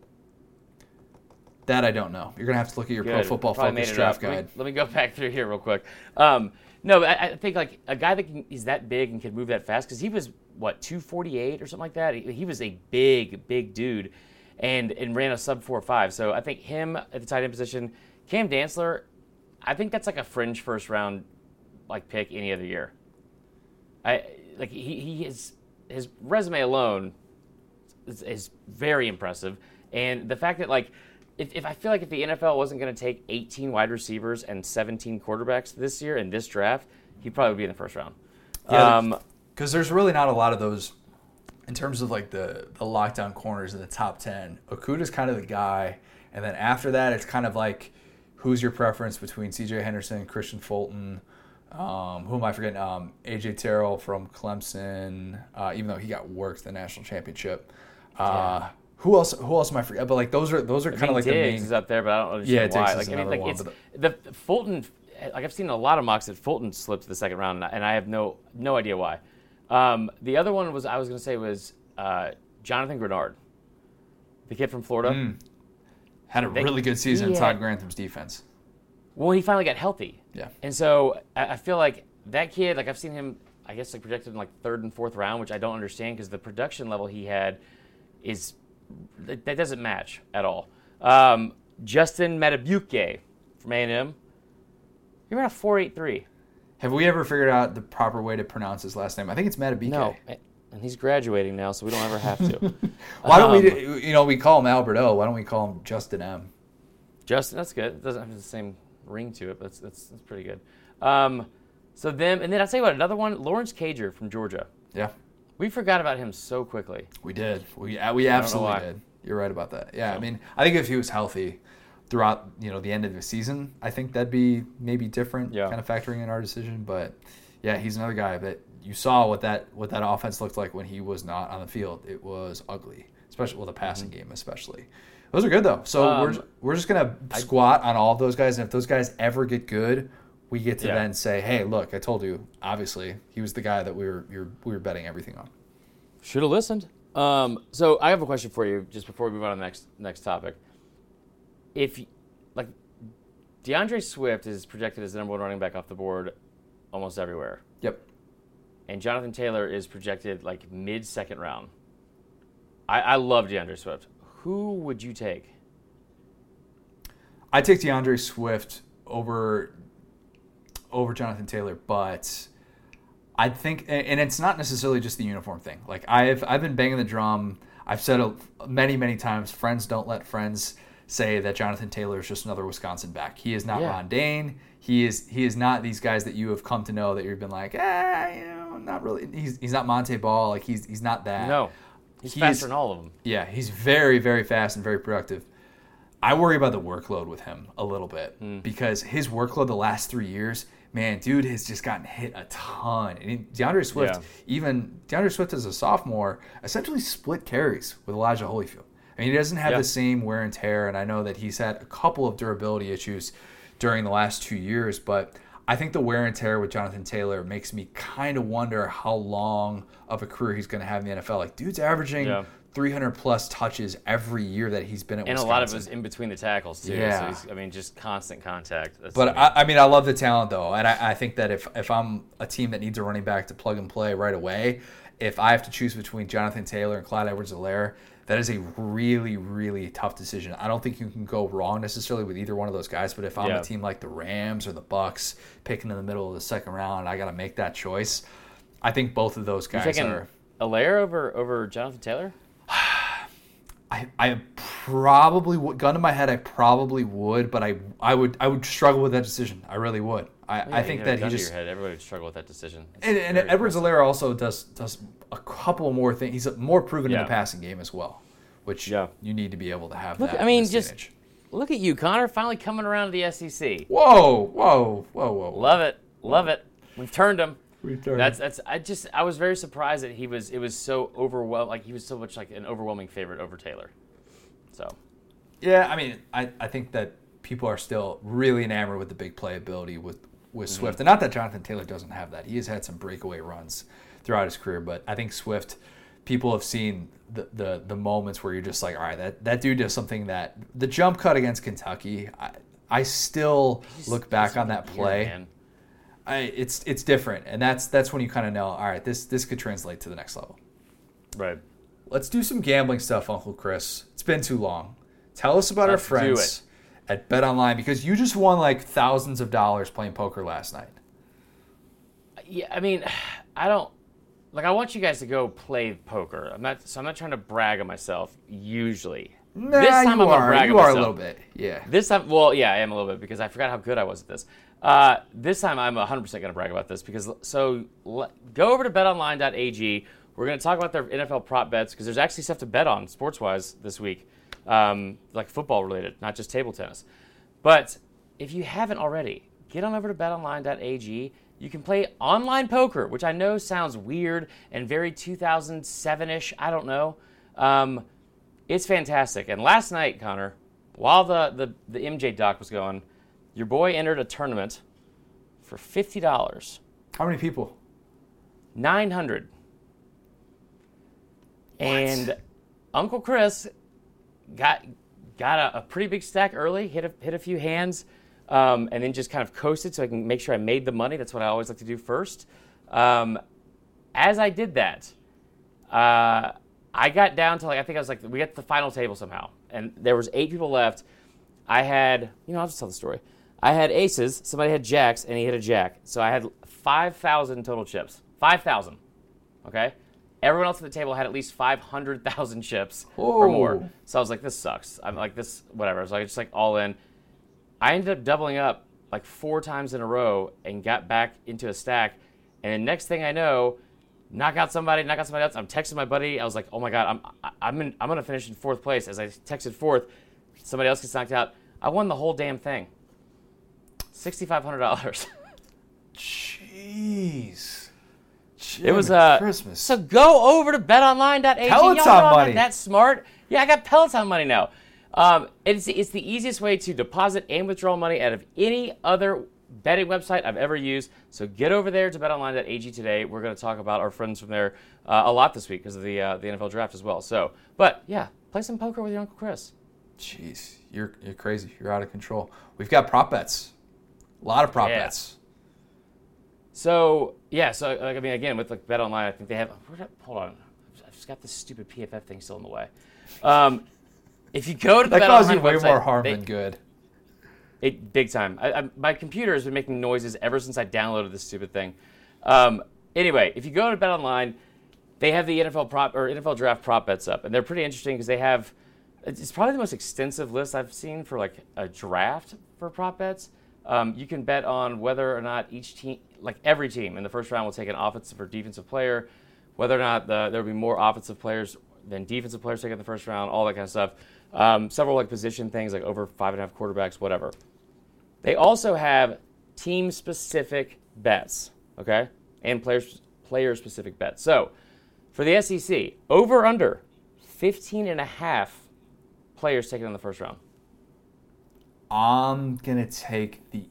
That I don't know. You're gonna have to look at your Pro Football Probably Focus draft up. Let me- guide. Let me, go back through here real quick. Um, no, but I, I think like a guy that can, is that big and can move that fast because he was what 248 or something like that. He, he was a big, big dude, and and ran a sub four five. So I think him at the tight end position, Cam Dantzler, I think that's like a fringe first round like pick any other year. I like he he is his resume alone is, is very impressive, and the fact that like if, if I feel like if the NFL wasn't going to take 18 wide receivers and 17 quarterbacks this year in this draft, he'd probably be in the first round. Yeah, um, because there's really not a lot of those in terms of like the the lockdown corners in the top ten. Okudah's kind of the guy, and then after that, it's kind of like who's your preference between C.J. Henderson, Kristian Fulton. Um, who am I forgetting? Um, AJ Terrell from Clemson, uh, even though he got worked the national championship. Uh, Who else? Who else am I forgetting? But like those are those are kind of like the Diggs main. is up there, but I don't understand Yeah, why. Like I mean, like one, it's the Fulton. Like I've seen a lot of mocks that Fulton slipped the second round, and I- have no no idea why. Um, the other one was I was going to say was uh, Jonathan Greenard, the kid from Florida. Mm. Had a They- really good season in. Todd Grantham's defense. Well, he finally got healthy. Yeah. And so I, I feel like that kid, like I've seen him, I guess like projected in like third and fourth round, which I don't understand because the production level he had is that, that doesn't match at all. Um, Justin Madubuike from A&M, he ran a four eight three. Have we ever figured out the proper way to pronounce his last name? I think it's Matabike. No, and he's graduating now, so we don't ever have to. Why don't we? Um, do- You know, we call him Albert O. Why don't we call him Justin M? Justin, that's good. It doesn't have the same ring to it, but that's that's, that's pretty good. Um, so them, and then I'll tell you what, another one, Lawrence Cager from Georgia. Yeah, We forgot about him so quickly. we did. We uh, we absolutely did. You're right about that. Yeah, I mean, I think if he was healthy throughout, you know, the end of the season, I think that'd be maybe different. Yeah. Kind of factoring in our decision, but yeah, he's another guy that you saw what that what that offense looked like when he was not on the field. It was ugly, especially with the passing game, especially. Those are good though. So we're. Um, we're just gonna squat on all of those guys, and if those guys ever get good, we get to Yeah. then say, hey, look, I told you. Obviously, he was the guy that we were we were, we were betting everything on. Should have listened. Um, so I have a question for you, just before we move on to the next next topic. If, like, DeAndre Swift is projected as the number one running back off the board, almost everywhere, Yep. and Jonathan Taylor is projected like mid second round. I, I love DeAndre Swift. Who would you take? I take DeAndre Swift over over Jonathan Taylor, but I think, and it's not necessarily just the uniform thing. Like I've I've been banging the drum. I've said it many many times. Friends don't let friends say that Jonathan Taylor is just another Wisconsin back. He is not Yeah. Ron Dayne. He is he is not these guys that you have come to know that you've been like, ah, you know, not really. He's he's not Montee Ball. Like he's he's not that. No, he's He faster is- than all of them. Yeah, he's very, very fast and very productive. I worry about the workload with him a little bit Hmm. because his workload the last three years, man, dude has just gotten hit a ton. And DeAndre Swift, Yeah. even DeAndre Swift as a sophomore, essentially split carries with Elijah Holyfield. I mean, he doesn't have Yeah. the same wear and tear, and I know that he's had a couple of durability issues during the last two years, but I think the wear and tear with Jonathan Taylor makes me kind of wonder how long of a career he's going to have in the NFL. Like, dude's averaging Yeah. 300 plus touches every year that he's been at Wisconsin. And a lot of it was in between the tackles too. Yeah. So he's, I mean, just constant contact. That's, But I mean, I, I mean, I love the talent though, and I, I think that if if I'm a team that needs a running back to plug and play right away, if I have to choose between Jonathan Taylor and Clyde Edwards-Helaire, that is a really really tough decision. I don't think you can go wrong necessarily with either one of those guys. But if I'm Yeah. a team like the Rams or the Bucks picking in the middle of the second round, I got to make that choice, I think both of those guys taking are. Helaire over over Jonathan Taylor? I, I probably would gun to my head I probably would but I I would I would struggle with that decision I really would I, Yeah, I think that he gun just your head. Everybody would struggle with that decision. It's And, and Edwards impressive. Helaire also does does a couple more things. He's more proven in the passing game as well, which Yeah. you need to be able to have. Look, that I mean, in this day and just- age. Look at you, Connor, finally coming around to the SEC. whoa, whoa, whoa, whoa. Love it, love it. We've turned him. Return. That's that's. I just I was very surprised that he was. It was so overwhelmed. Like he was so much like an overwhelming favorite over Taylor. So yeah. I mean, I, I think that people are still really enamored with the big playability with with Mm-hmm. Swift, and not that Jonathan Taylor doesn't have that. He has had some breakaway runs throughout his career, but I think Swift. People have seen the, the the moments where you're just like, all right, that, that dude does something that the jump cut against Kentucky. I, I still look back on that weird, play. man. I, it's it's different, and that's that's when you kind of know. All right, this this could translate to the next level. Right. Let's do some gambling stuff, Uncle Chris. It's been too long. Tell us about Let's our friends at Bet Online because you just won like thousands of dollars playing poker last night. Yeah, I mean, I don't like. I want you guys to go play poker. I'm not. So I'm not trying to brag on myself. Usually, Nah, this time you I'm gonna are. brag You are a little bit. Yeah. This time, well, yeah, I am a little bit because I forgot how good I was at this. Uh, this time, I'm 100% going to brag about this because so go over to betonline.ag. We're going to talk about their NFL prop bets because there's actually stuff to bet on sports wise this week, um, like football related, not just table tennis. But if you haven't already, get on over to betonline.ag. You can play online poker, which I know sounds weird and very 2007 ish. I don't know. Um, it's fantastic. And last night, Connor, while the, the, the MJ doc was going, your boy entered a tournament for $50, How many people? 900 And Uncle Chris got got a, a pretty big stack early, hit a, hit a few hands, um, and then just kind of coasted so I can make sure I made the money. That's what I always like to do first. Um, as I did that, uh, I got down to like I think I was like we got to the final table somehow, and there was eight people left. I had you know I'll just tell the story. I had aces, somebody had jacks, and he hit a jack. So I had five thousand total chips. Five thousand. Okay. Everyone else at the table had at least five hundred thousand chips or more. So I was like, this sucks. I'm like this whatever. So I was like just like all in. I ended up doubling up like four times in a row and got back into a stack. And then next thing I know, knock out somebody, knock out somebody else. I'm texting my buddy. I was like, oh my god, I'm I'm in, I'm gonna finish in fourth place. As I texted fourth, somebody else gets knocked out. I won the whole damn thing. Sixty five hundred dollars. Jeez. It was uh Christmas. So go over to betonline.ag. Peloton Y'all know I'm not money. that smart. Yeah, I got Peloton money now. Um, it's it's the easiest way to deposit and withdraw money out of any other betting website I've ever used. So get over there to betonline.ag today. We're going to talk about our friends from there uh, a lot this week because of the uh, the NFL draft as well. So, but yeah, play some poker with your uncle Chris. Jeez, you're you're crazy. You're out of control. We've got prop bets. A lot of prop Yeah. bets. So yeah, so like, I mean, again with like Bet Online, I think they have. where Hold on, I've just got this stupid PFF thing still in the way. Um, if you go to the That you way website, more harm they- than good. It big time. I, I, my computer has been making noises ever since I downloaded this stupid thing. Um, anyway, if you go to Bet Online, they have the NFL prop or NFL draft prop bets up, and they're pretty interesting because they have. It's probably the most extensive list I've seen for like a draft for prop bets. Um, you can bet on whether or not each team, like every team in the first round, will take an offensive or defensive player, whether or not the, there will be more offensive players than defensive players taken in the first round, all that kind of stuff. Um, several like position things, like over five and a half quarterbacks, whatever. They also have team specific bets, okay? And players player specific bets. So, for the SEC, over under 15 and a half players taken in the first round. I'm gonna take the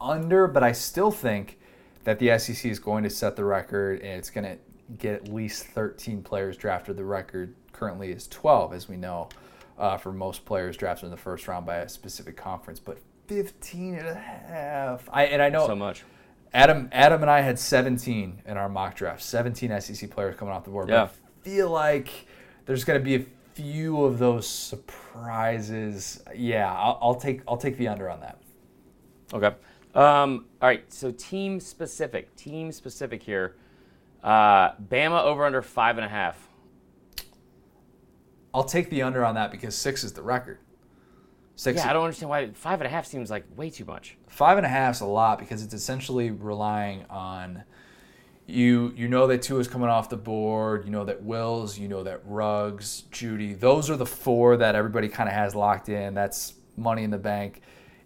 under, but I still think that the SEC is going to set the record and it's going to get at least 13 players drafted. The record currently is 12, as we know, uh, for most players drafted in the first round by a specific conference. But 15 and a half. I, and I know So much. Adam, Adam and I had 17 in our mock draft. 17 SEC players coming off the board. Yeah. But I feel like there's going to be a few of those surprises. Yeah, I'll, I'll take I'll take the under on that. Okay. Um, all right. So team specific. Team specific here. Uh, Bama over under five and a half. I'll take the under on that because six is the record. Six, Yeah, I don't understand why five and a half seems like way too much. five and a half is a lot because it's essentially relying on you. You know that Tua is coming off the board. You know that Wills. You know that Ruggs, Jeudy. Those are the four that everybody kind of has locked in. That's money in the bank.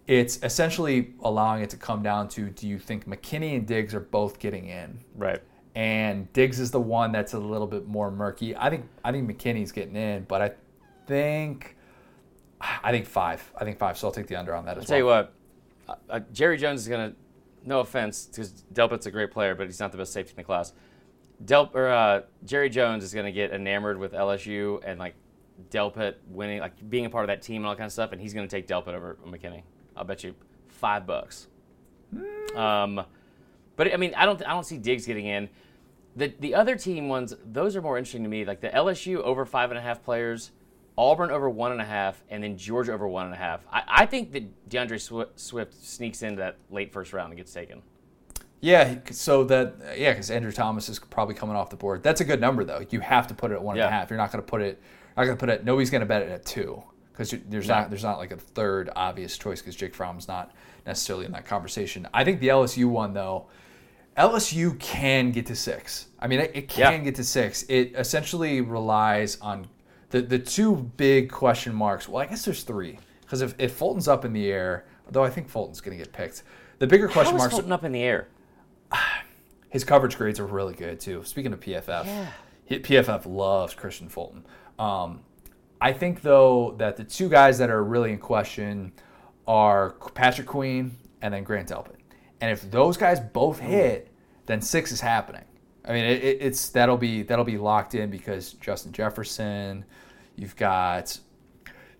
It's essentially allowing it to come down to: Do you think McKinney and Diggs are both getting in? Right. and Diggs is the one that's a little bit more murky. I think I think McKinney's getting in, but I think I think five. I think five. So I'll take the under on that as I'll tell you what, uh, uh, Jerry Jones is gonna. No offense, because Delpit's a great player, but he's not the best safety in the class. Del or uh, Jerry Jones is gonna get enamored with LSU and like Delpit winning, like being a part of that team and all kind of stuff, and he's gonna take Delpit over McKinney. I'll bet you five bucks. Um, but I mean, I don't, I don't see Diggs getting in. The the other team ones, those are more interesting to me. Like the LSU over five and a half players, Auburn over one and a half, and then Georgia over one and a half. I, I think that DeAndre Swift, sneaks into that late first round and gets taken. Yeah. So that yeah, because Andrew Thomas is probably coming off the board. That's a good number though. You have to put it at one and a half. You're not going to put it. Not going to put it. Nobody's going to bet it at two because there's No. not there's not like a third obvious choice because Jake Fromm's not necessarily in that conversation. I think the LSU one though. LSU can get to six. I mean, it, it can Yeah. get to six. It essentially relies on the the two big question marks. Well, I guess there's three because if, if Fulton's up in the air, though I think Fulton's going to get picked. The bigger How question is marks. Fulton up in the air? His coverage grades are really good too. Speaking of PFF, he- PFF loves Kristian Fulton. Um, I think though that the two guys that are really in question are Patrick Queen and then Grant Delpit. And if those guys both hit, then six is happening. I mean, it, it- it's that'll be that'll be locked in because Justin Jefferson, you've got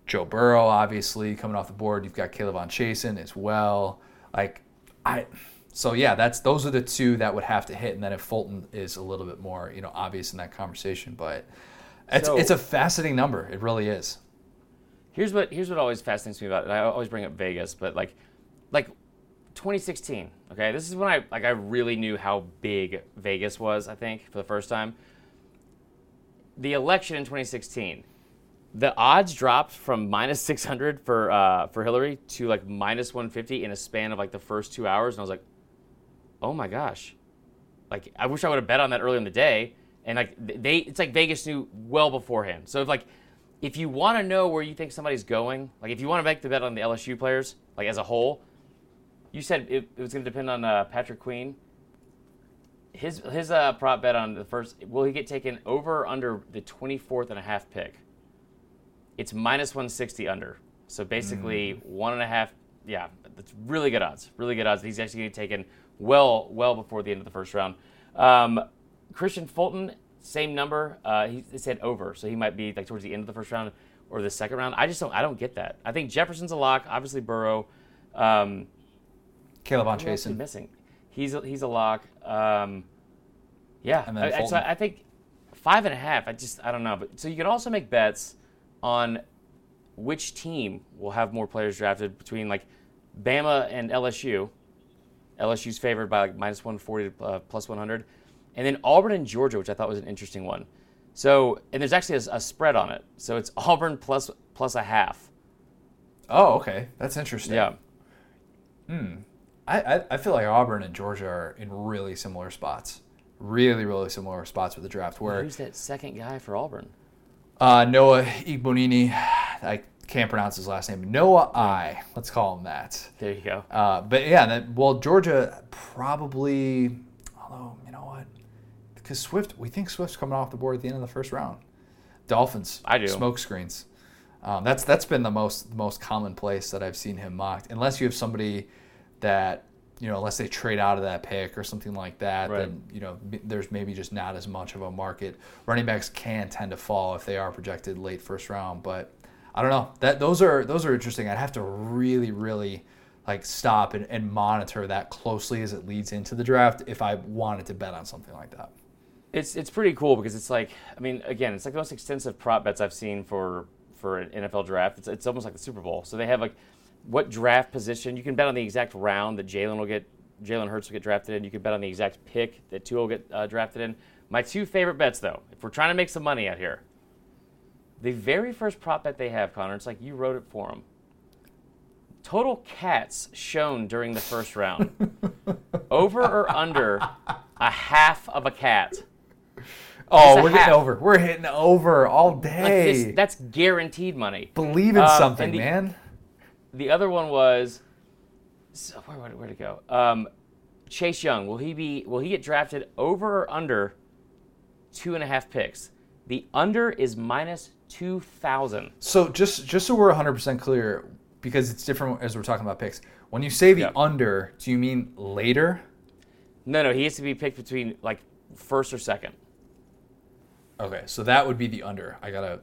Joe Burrow obviously coming off the board. You've got K'Lavon Chaisson as well. Like I, so yeah, that's those are the two that would have to hit, and then if Fulton is a little bit more you know obvious in that conversation, but it's So- it's a fascinating number. It really is. Here's what here's what always fascinates me about it. I always bring up Vegas, but like like 2016. Okay, this is when I like I really knew how big Vegas was. I think for the first time. The election in 2016, the odds dropped from minus 600 for uh, for Hillary to like minus 150 in a span of like the first two hours, and I was like, oh my gosh, like I wish I would have bet on that early in the day. And like they, it's like Vegas knew well beforehand. So if like if you want to know where you think somebody's going, like if you want to make the bet on the LSU players, like as a whole, you said it, it was going to depend on uh, Patrick Queen. His his uh, prop bet on the first will he get taken over or under the 24th and a half pick? It's minus 160 under. So basically one and a half. Yeah, that's really good odds. Really good odds. He's actually going to get taken well well before the end of the first round. Um, Kristian Fulton, same number. Uh, he said over, so he might be like towards the end of the first round or the second round. I just don't. I don't get that. I think Jefferson's a lock. Obviously Burrow. Um, K'Lavon who else are we Chaisson. missing? He's a, he's a lock. Um, yeah, And then I, so I think five and a half. I just I don't know. But so you can also make bets on which team will have more players drafted between like Bama and LSU. LSU's favored by like minus 140 to uh, plus 100, and then Auburn and Georgia, which I thought was an interesting one. So and there's actually a, a spread on it. So it's Auburn plus plus a half. Oh, okay, that's interesting. Yeah. I, I I feel like Auburn and Georgia are in really similar spots. Really, really similar spots with the draft. Where Who's that second guy for Auburn? Uh, Noah Igbinoghene, I can't pronounce his last name. Noah I, let's call him that. There you go. Uh, but yeah, that, well, Georgia probably, although, you know what? Because Swift, we think Swift's coming off the board at the end of the first round. Dolphins, I do. Smoke screens. Um, that's that's been the most most common place that I've seen him mocked. Unless you have somebody that you know, unless they trade out of that pick or something like that, Right. then you know there's maybe just not as much of a market. Running backs can tend to fall if they are projected late first round, but I don't know. That those are those are interesting. I'd have to really, really like stop and, and monitor that closely as it leads into the draft if I wanted to bet on something like that. It's it's pretty cool because it's like I mean again it's like the most extensive prop bets I've seen for for an NFL draft. It's it's almost like the Super Bowl. So they have like what draft position you can bet on the exact round that Jalen will get Jalen Hurts will get drafted in. You can bet on the exact pick that Tua will get uh, drafted in. My two favorite bets though, if we're trying to make some money out here, the very first prop bet they have, Connor, it's like you wrote it for them. Total cats shown during the first round. Over or under a half of a cat. Oh, a we're half. getting over. We're hitting over all Like day. this, that's guaranteed money. Believe in Um, something, the- man. The other one was so where where where to go? Um, Chase Young will he be will he get drafted over or under two and a half picks? The under is minus two thousand. So just just so we're 100% clear, because it's different as we're talking about picks. When you say the Yeah. under, do you mean later? No, no, he has to be picked between like first or second. Okay, so that would be the under. I gotta.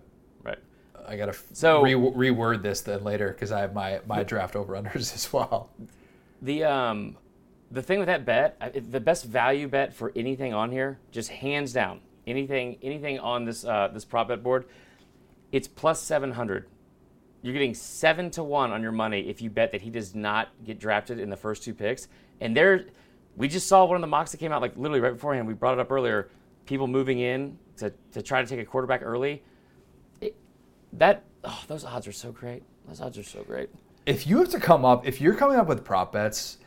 I gotta So- re- reword this then later because I have my my draft over unders as well. The um, the thing with that bet, the best value bet for anything on here, just hands down, anything anything on this uh, this prop bet board, it's plus seven hundred. You're getting seven to one on your money if you bet that he does not get drafted in the first two picks. And there, we just saw one of the mocks that came out like literally right beforehand. We brought it up earlier. People moving in to, to try to take a quarterback early. That oh, those odds are so great. Those odds are so great. If you have to come up, if you're coming up with prop bets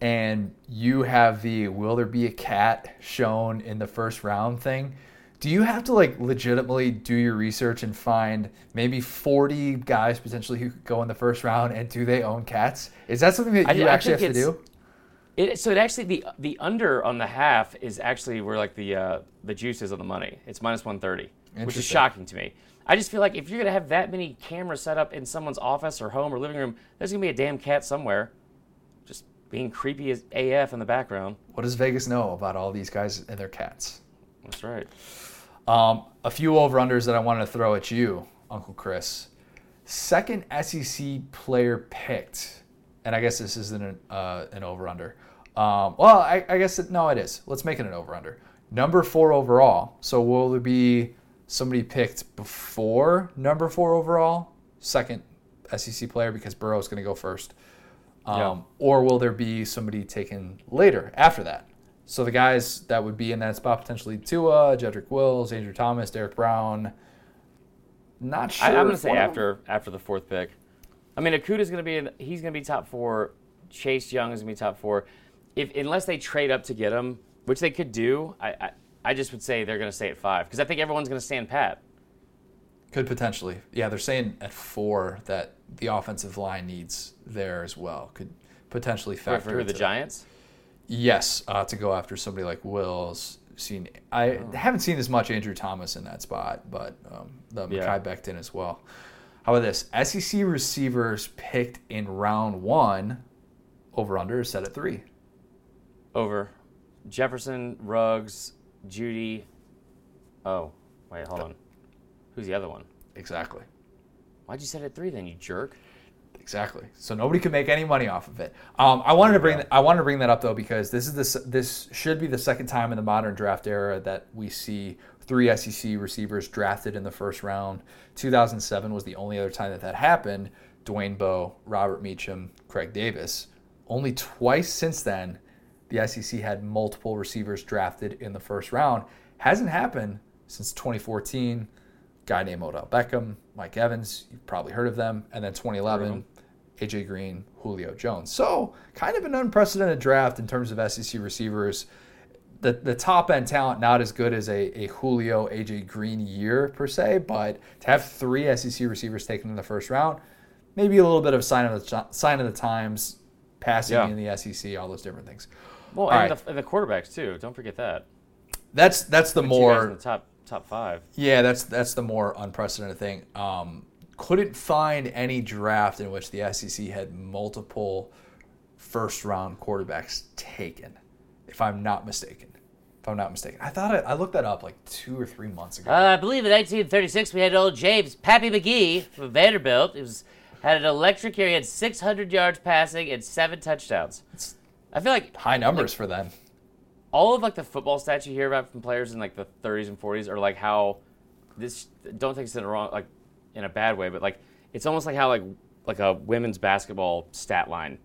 and you have the will there be a cat shown in the first round thing, do you have to like legitimately do your research and find maybe 40 guys potentially who could go in the first round and do they own cats? Is that something that you I actually have to do? It, so it actually the the under on the half is actually where like the uh, the juice is on the money. It's minus one thirty, which is shocking to me. I just feel like if you're gonna have that many cameras set up in someone's office or home or living room, there's gonna be a damn cat somewhere, just being creepy as AF in the background. What does Vegas know about all these guys and their cats? That's right. Um, a few over unders that I wanted to throw at you, Uncle Chris. Second SEC player picked, and I guess this isn't an, uh, an over under. Um, well, I, I guess it, no, it is. Let's make it an over under. Number four overall. So will there be somebody picked before number four overall, second SEC player because Burrow is going to go first, um, Yeah. or will there be somebody taken later after that? So the guys that would be in that spot potentially Tua, Jedrick Wills, Andrew Thomas, Derrick Brown. Not sure. I, I'm gonna say one them- after after the fourth pick. I mean, Okudah's gonna be in, he's gonna be top four. Chase Young is gonna be top four. If unless they trade up to get him, which they could do, I I, I just would say they're gonna stay at five because I think everyone's gonna stand pat. Could potentially. Yeah, they're saying at four that the offensive line needs there as well. Could potentially factor for the. Giants? Yes, uh, to go after somebody like Wills. Seen, I Oh. haven't seen as much Andrew Thomas in that spot, but um, the Yeah. Mekhi Becton as well. How about this? SEC receivers picked in round one, over under is set at three. Over. Jefferson, Ruggs, Jeudy. Oh, wait, hold on. Who's the other one? Exactly. Why'd you set it at three then, you jerk? Exactly. So nobody can make any money off of it. Um, I wanted to bring I wanted to bring that up though because this is this this should be the second time in the modern draft era that we see three SEC receivers drafted in the first round. 2007 was the only other time that that happened. Dwayne Bowe, Robert Meacham, Craig Davis. Only twice since then, the SEC had multiple receivers drafted in the first round. Hasn't happened since 2014 guy named Odell Beckham, Mike Evans, you've probably heard of them, and then 2011, AJ Green, Julio Jones. So, kind of an unprecedented draft in terms of SEC receivers. The, the top end talent not as good as a, a Julio AJ Green year per se, but to have three SEC receivers taken in the first round, maybe a little bit of a sign of the sign of the times, passing Yeah. in the SEC, all those different things. Well, All and, right. the, and the quarterbacks too. Don't forget that. That's that's the guys more the top top five. Yeah, that's that's the more unprecedented thing. Um, couldn't find any draft in which the SEC had multiple first round quarterbacks taken, if I'm not mistaken. If I'm not mistaken, I thought I, I looked that up like two or three months ago. Uh, I believe in 1936 we had old James Pappy McGee from Vanderbilt. He was had an electric year. He had 600 yards passing and seven touchdowns. I feel like High numbers for them. all of like the football stats you hear about from players in like the 30s and 40s are like how this don't take this in a wrong like in a bad way, but like it's almost like how like like a women's basketball stat line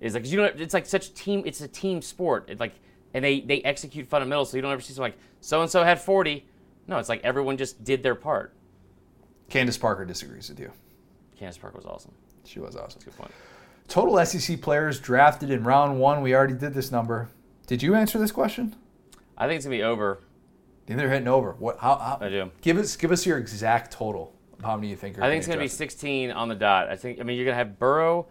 is like you know it's like such team it's a team sport. It's like and they they execute fundamentals, so you don't ever see someone like so and so had 40. No, it's like everyone just did their part. Candace Parker disagrees with you. Candace Parker was awesome. She was awesome. Good point. Total SEC players drafted in round one. We already did this number. Did you answer this question? I think it's gonna be over. Think they're hitting over. What? How? how I do. Give us give us your exact total how many you think are. I think it's gonna gonna be 16 on the dot. I think. I mean, you're gonna have Burrow,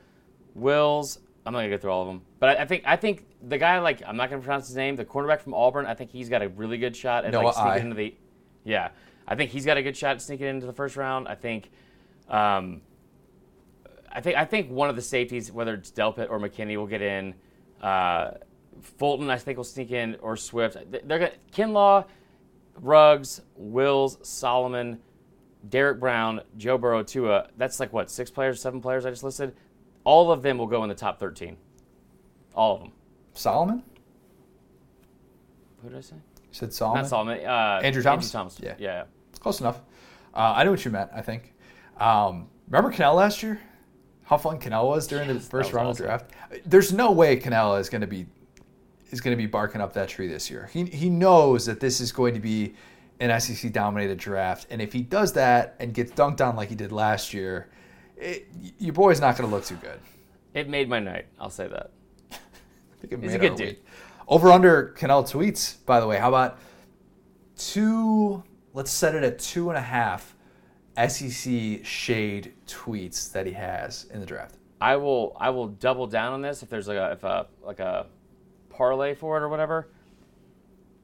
Wills. I'm not gonna go through all of them, but I, I think I think the guy like I'm not gonna pronounce his name. The cornerback from Auburn. I think he's got a really good shot at Noah like sneaking I. into the. Yeah, I think he's got a good shot at sneaking into the first round. I think. Um, I think I think one of the safeties, whether it's Delpit or McKinney, will get in. Uh, Fulton, I think, will sneak in, or Swift. They're gonna Kinlaw, Ruggs, Wills, Solomon, Derrick Brown, Joe Burrow, Tua. That's like what six players, seven players I just listed. All of them will go in the top thirteen. All of them. Solomon. Who did I say? You said Solomon. Not Solomon. Uh, Andrew Thomas? Andrew Thomas. Yeah. yeah. Close enough. Uh, I know what you meant. I think. Um, remember Kanell last year? How fun Kanell was during the Yes, that first round awesome. of the draft. There's no way Kanell is going to be is going to be barking up that tree this year. He he knows that this is going to be an SEC dominated draft, and if he does that and gets dunked on like he did last year, it, your boy's not going to look too good. It made my night. I'll say that. I think it He's a good dude. week. Over under Kanell tweets, by the way. How about two? Let's set it at two and a half SEC shade tweets that he has in the draft. I will I will double down on this if there's like a if a like a parlay for it or whatever.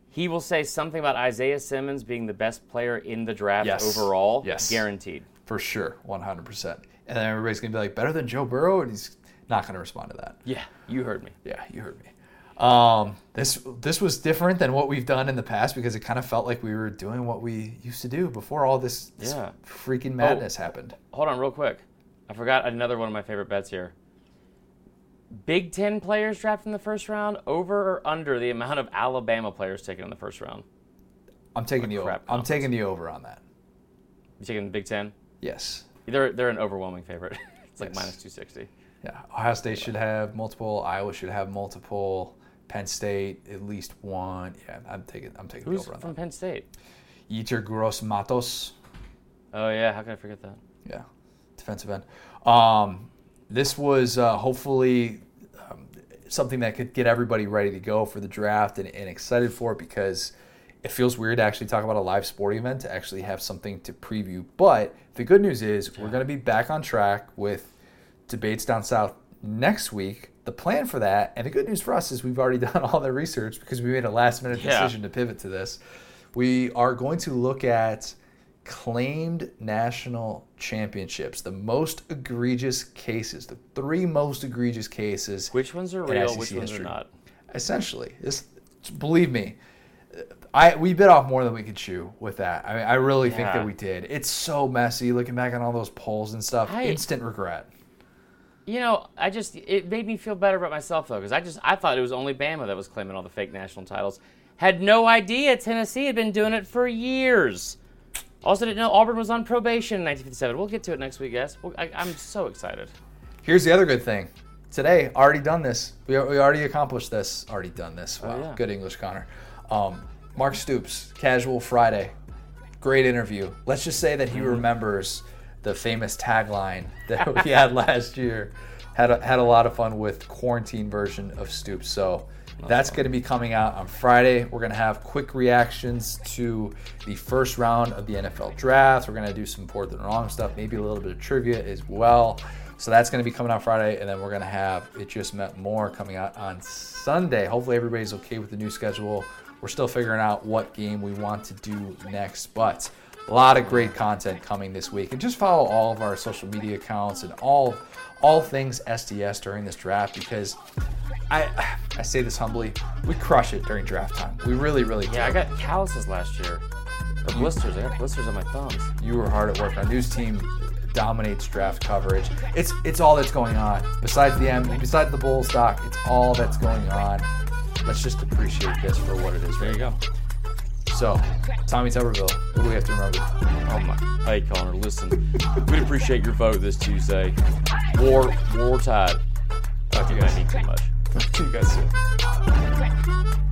He will say something about Isaiah Simmons being the best player in the draft Yes. overall. Yes. Guaranteed. For sure, 100%. And then everybody's going to be like, better than Joe Burrow? And he's not going to respond to that. Yeah, you heard me. Yeah, you heard me. Um, this this was different than what we've done in the past because it kind of felt like we were doing what we used to do before all this, this Yeah. freaking madness happened. Hold on, real quick. I forgot another one of my favorite bets here. Big Ten players drafted in the first round, over or under the amount of Alabama players taken in the first round? I'm taking the over. I'm taking the over on that. You taking the Big Ten? Yes. They're they're an overwhelming favorite. it's like Yes. minus two sixty. Yeah, Ohio State should have multiple. Iowa should have multiple. Penn State at least one. Yeah, I'm taking. I'm taking Who's the over on from that. Penn State? Yetur Gross Matos. Oh yeah, how could I forget that? Yeah, defensive end. Um, this was uh, hopefully um, something that could get everybody ready to go for the draft and, and excited for it because it feels weird to actually talk about a live sporting event to actually have something to preview. But the good news is we're going to be back on track with debates down south next week. The plan for that, and the good news for us is we've already done all the research because we made a last minute Yeah. decision to pivot to this. We are going to look at claimed national championships, the most egregious cases, the three most egregious cases. Which ones are real? SEC Which ones history. are not? Essentially, this believe me, I we bit off more than we could chew with that. I mean, I really think that we did. It's so messy looking back on all those polls and stuff. I- Instant regret. You know, I just it made me feel better about myself though, because I just I thought it was only Bama that was claiming all the fake national titles. Had no idea Tennessee had been doing it for years. Also didn't know Auburn was on probation in 1957. We'll get to it next week, guys. Well, I, I'm so excited. Here's the other good thing. Today, already done this. We, we already accomplished this. Already done this. Wow, Oh, yeah. good English, Connor. Um, Mark Stoops, Casual Friday. Great interview. Let's just say that he Mm-hmm. remembers the famous tagline that we had last year. Had a, had a lot of fun with quarantine version of Stoops. So that's going to be coming out on Friday. We're going to have quick reactions to the first round of the NFL draft. We're going to do some fourth and wrong stuff, maybe a little bit of trivia as well. So that's going to be coming out Friday, and then we're going to have It Just Meant More coming out on Sunday. Hopefully, everybody's okay with the new schedule. We're still figuring out what game we want to do next, but A lot of great content coming this week, and just follow all of our social media accounts and all all things SDS during this draft because I I say this humbly, we crush it during draft time. We really, really do. Yeah, I got calluses last year. Or blisters. I got blisters on my thumbs. you were hard at work. Our news team dominates draft coverage. It's it's all that's going on. Besides the M, besides the Bulls doc, it's all that's going on. Let's just appreciate this for what it is. There you go. So, Tommy Tuberville, what do we have to remember? Oh my. Hey, Connor, listen. We'd appreciate your vote this Tuesday. War, war tide. Talk to you guys. need too much. See you guys soon.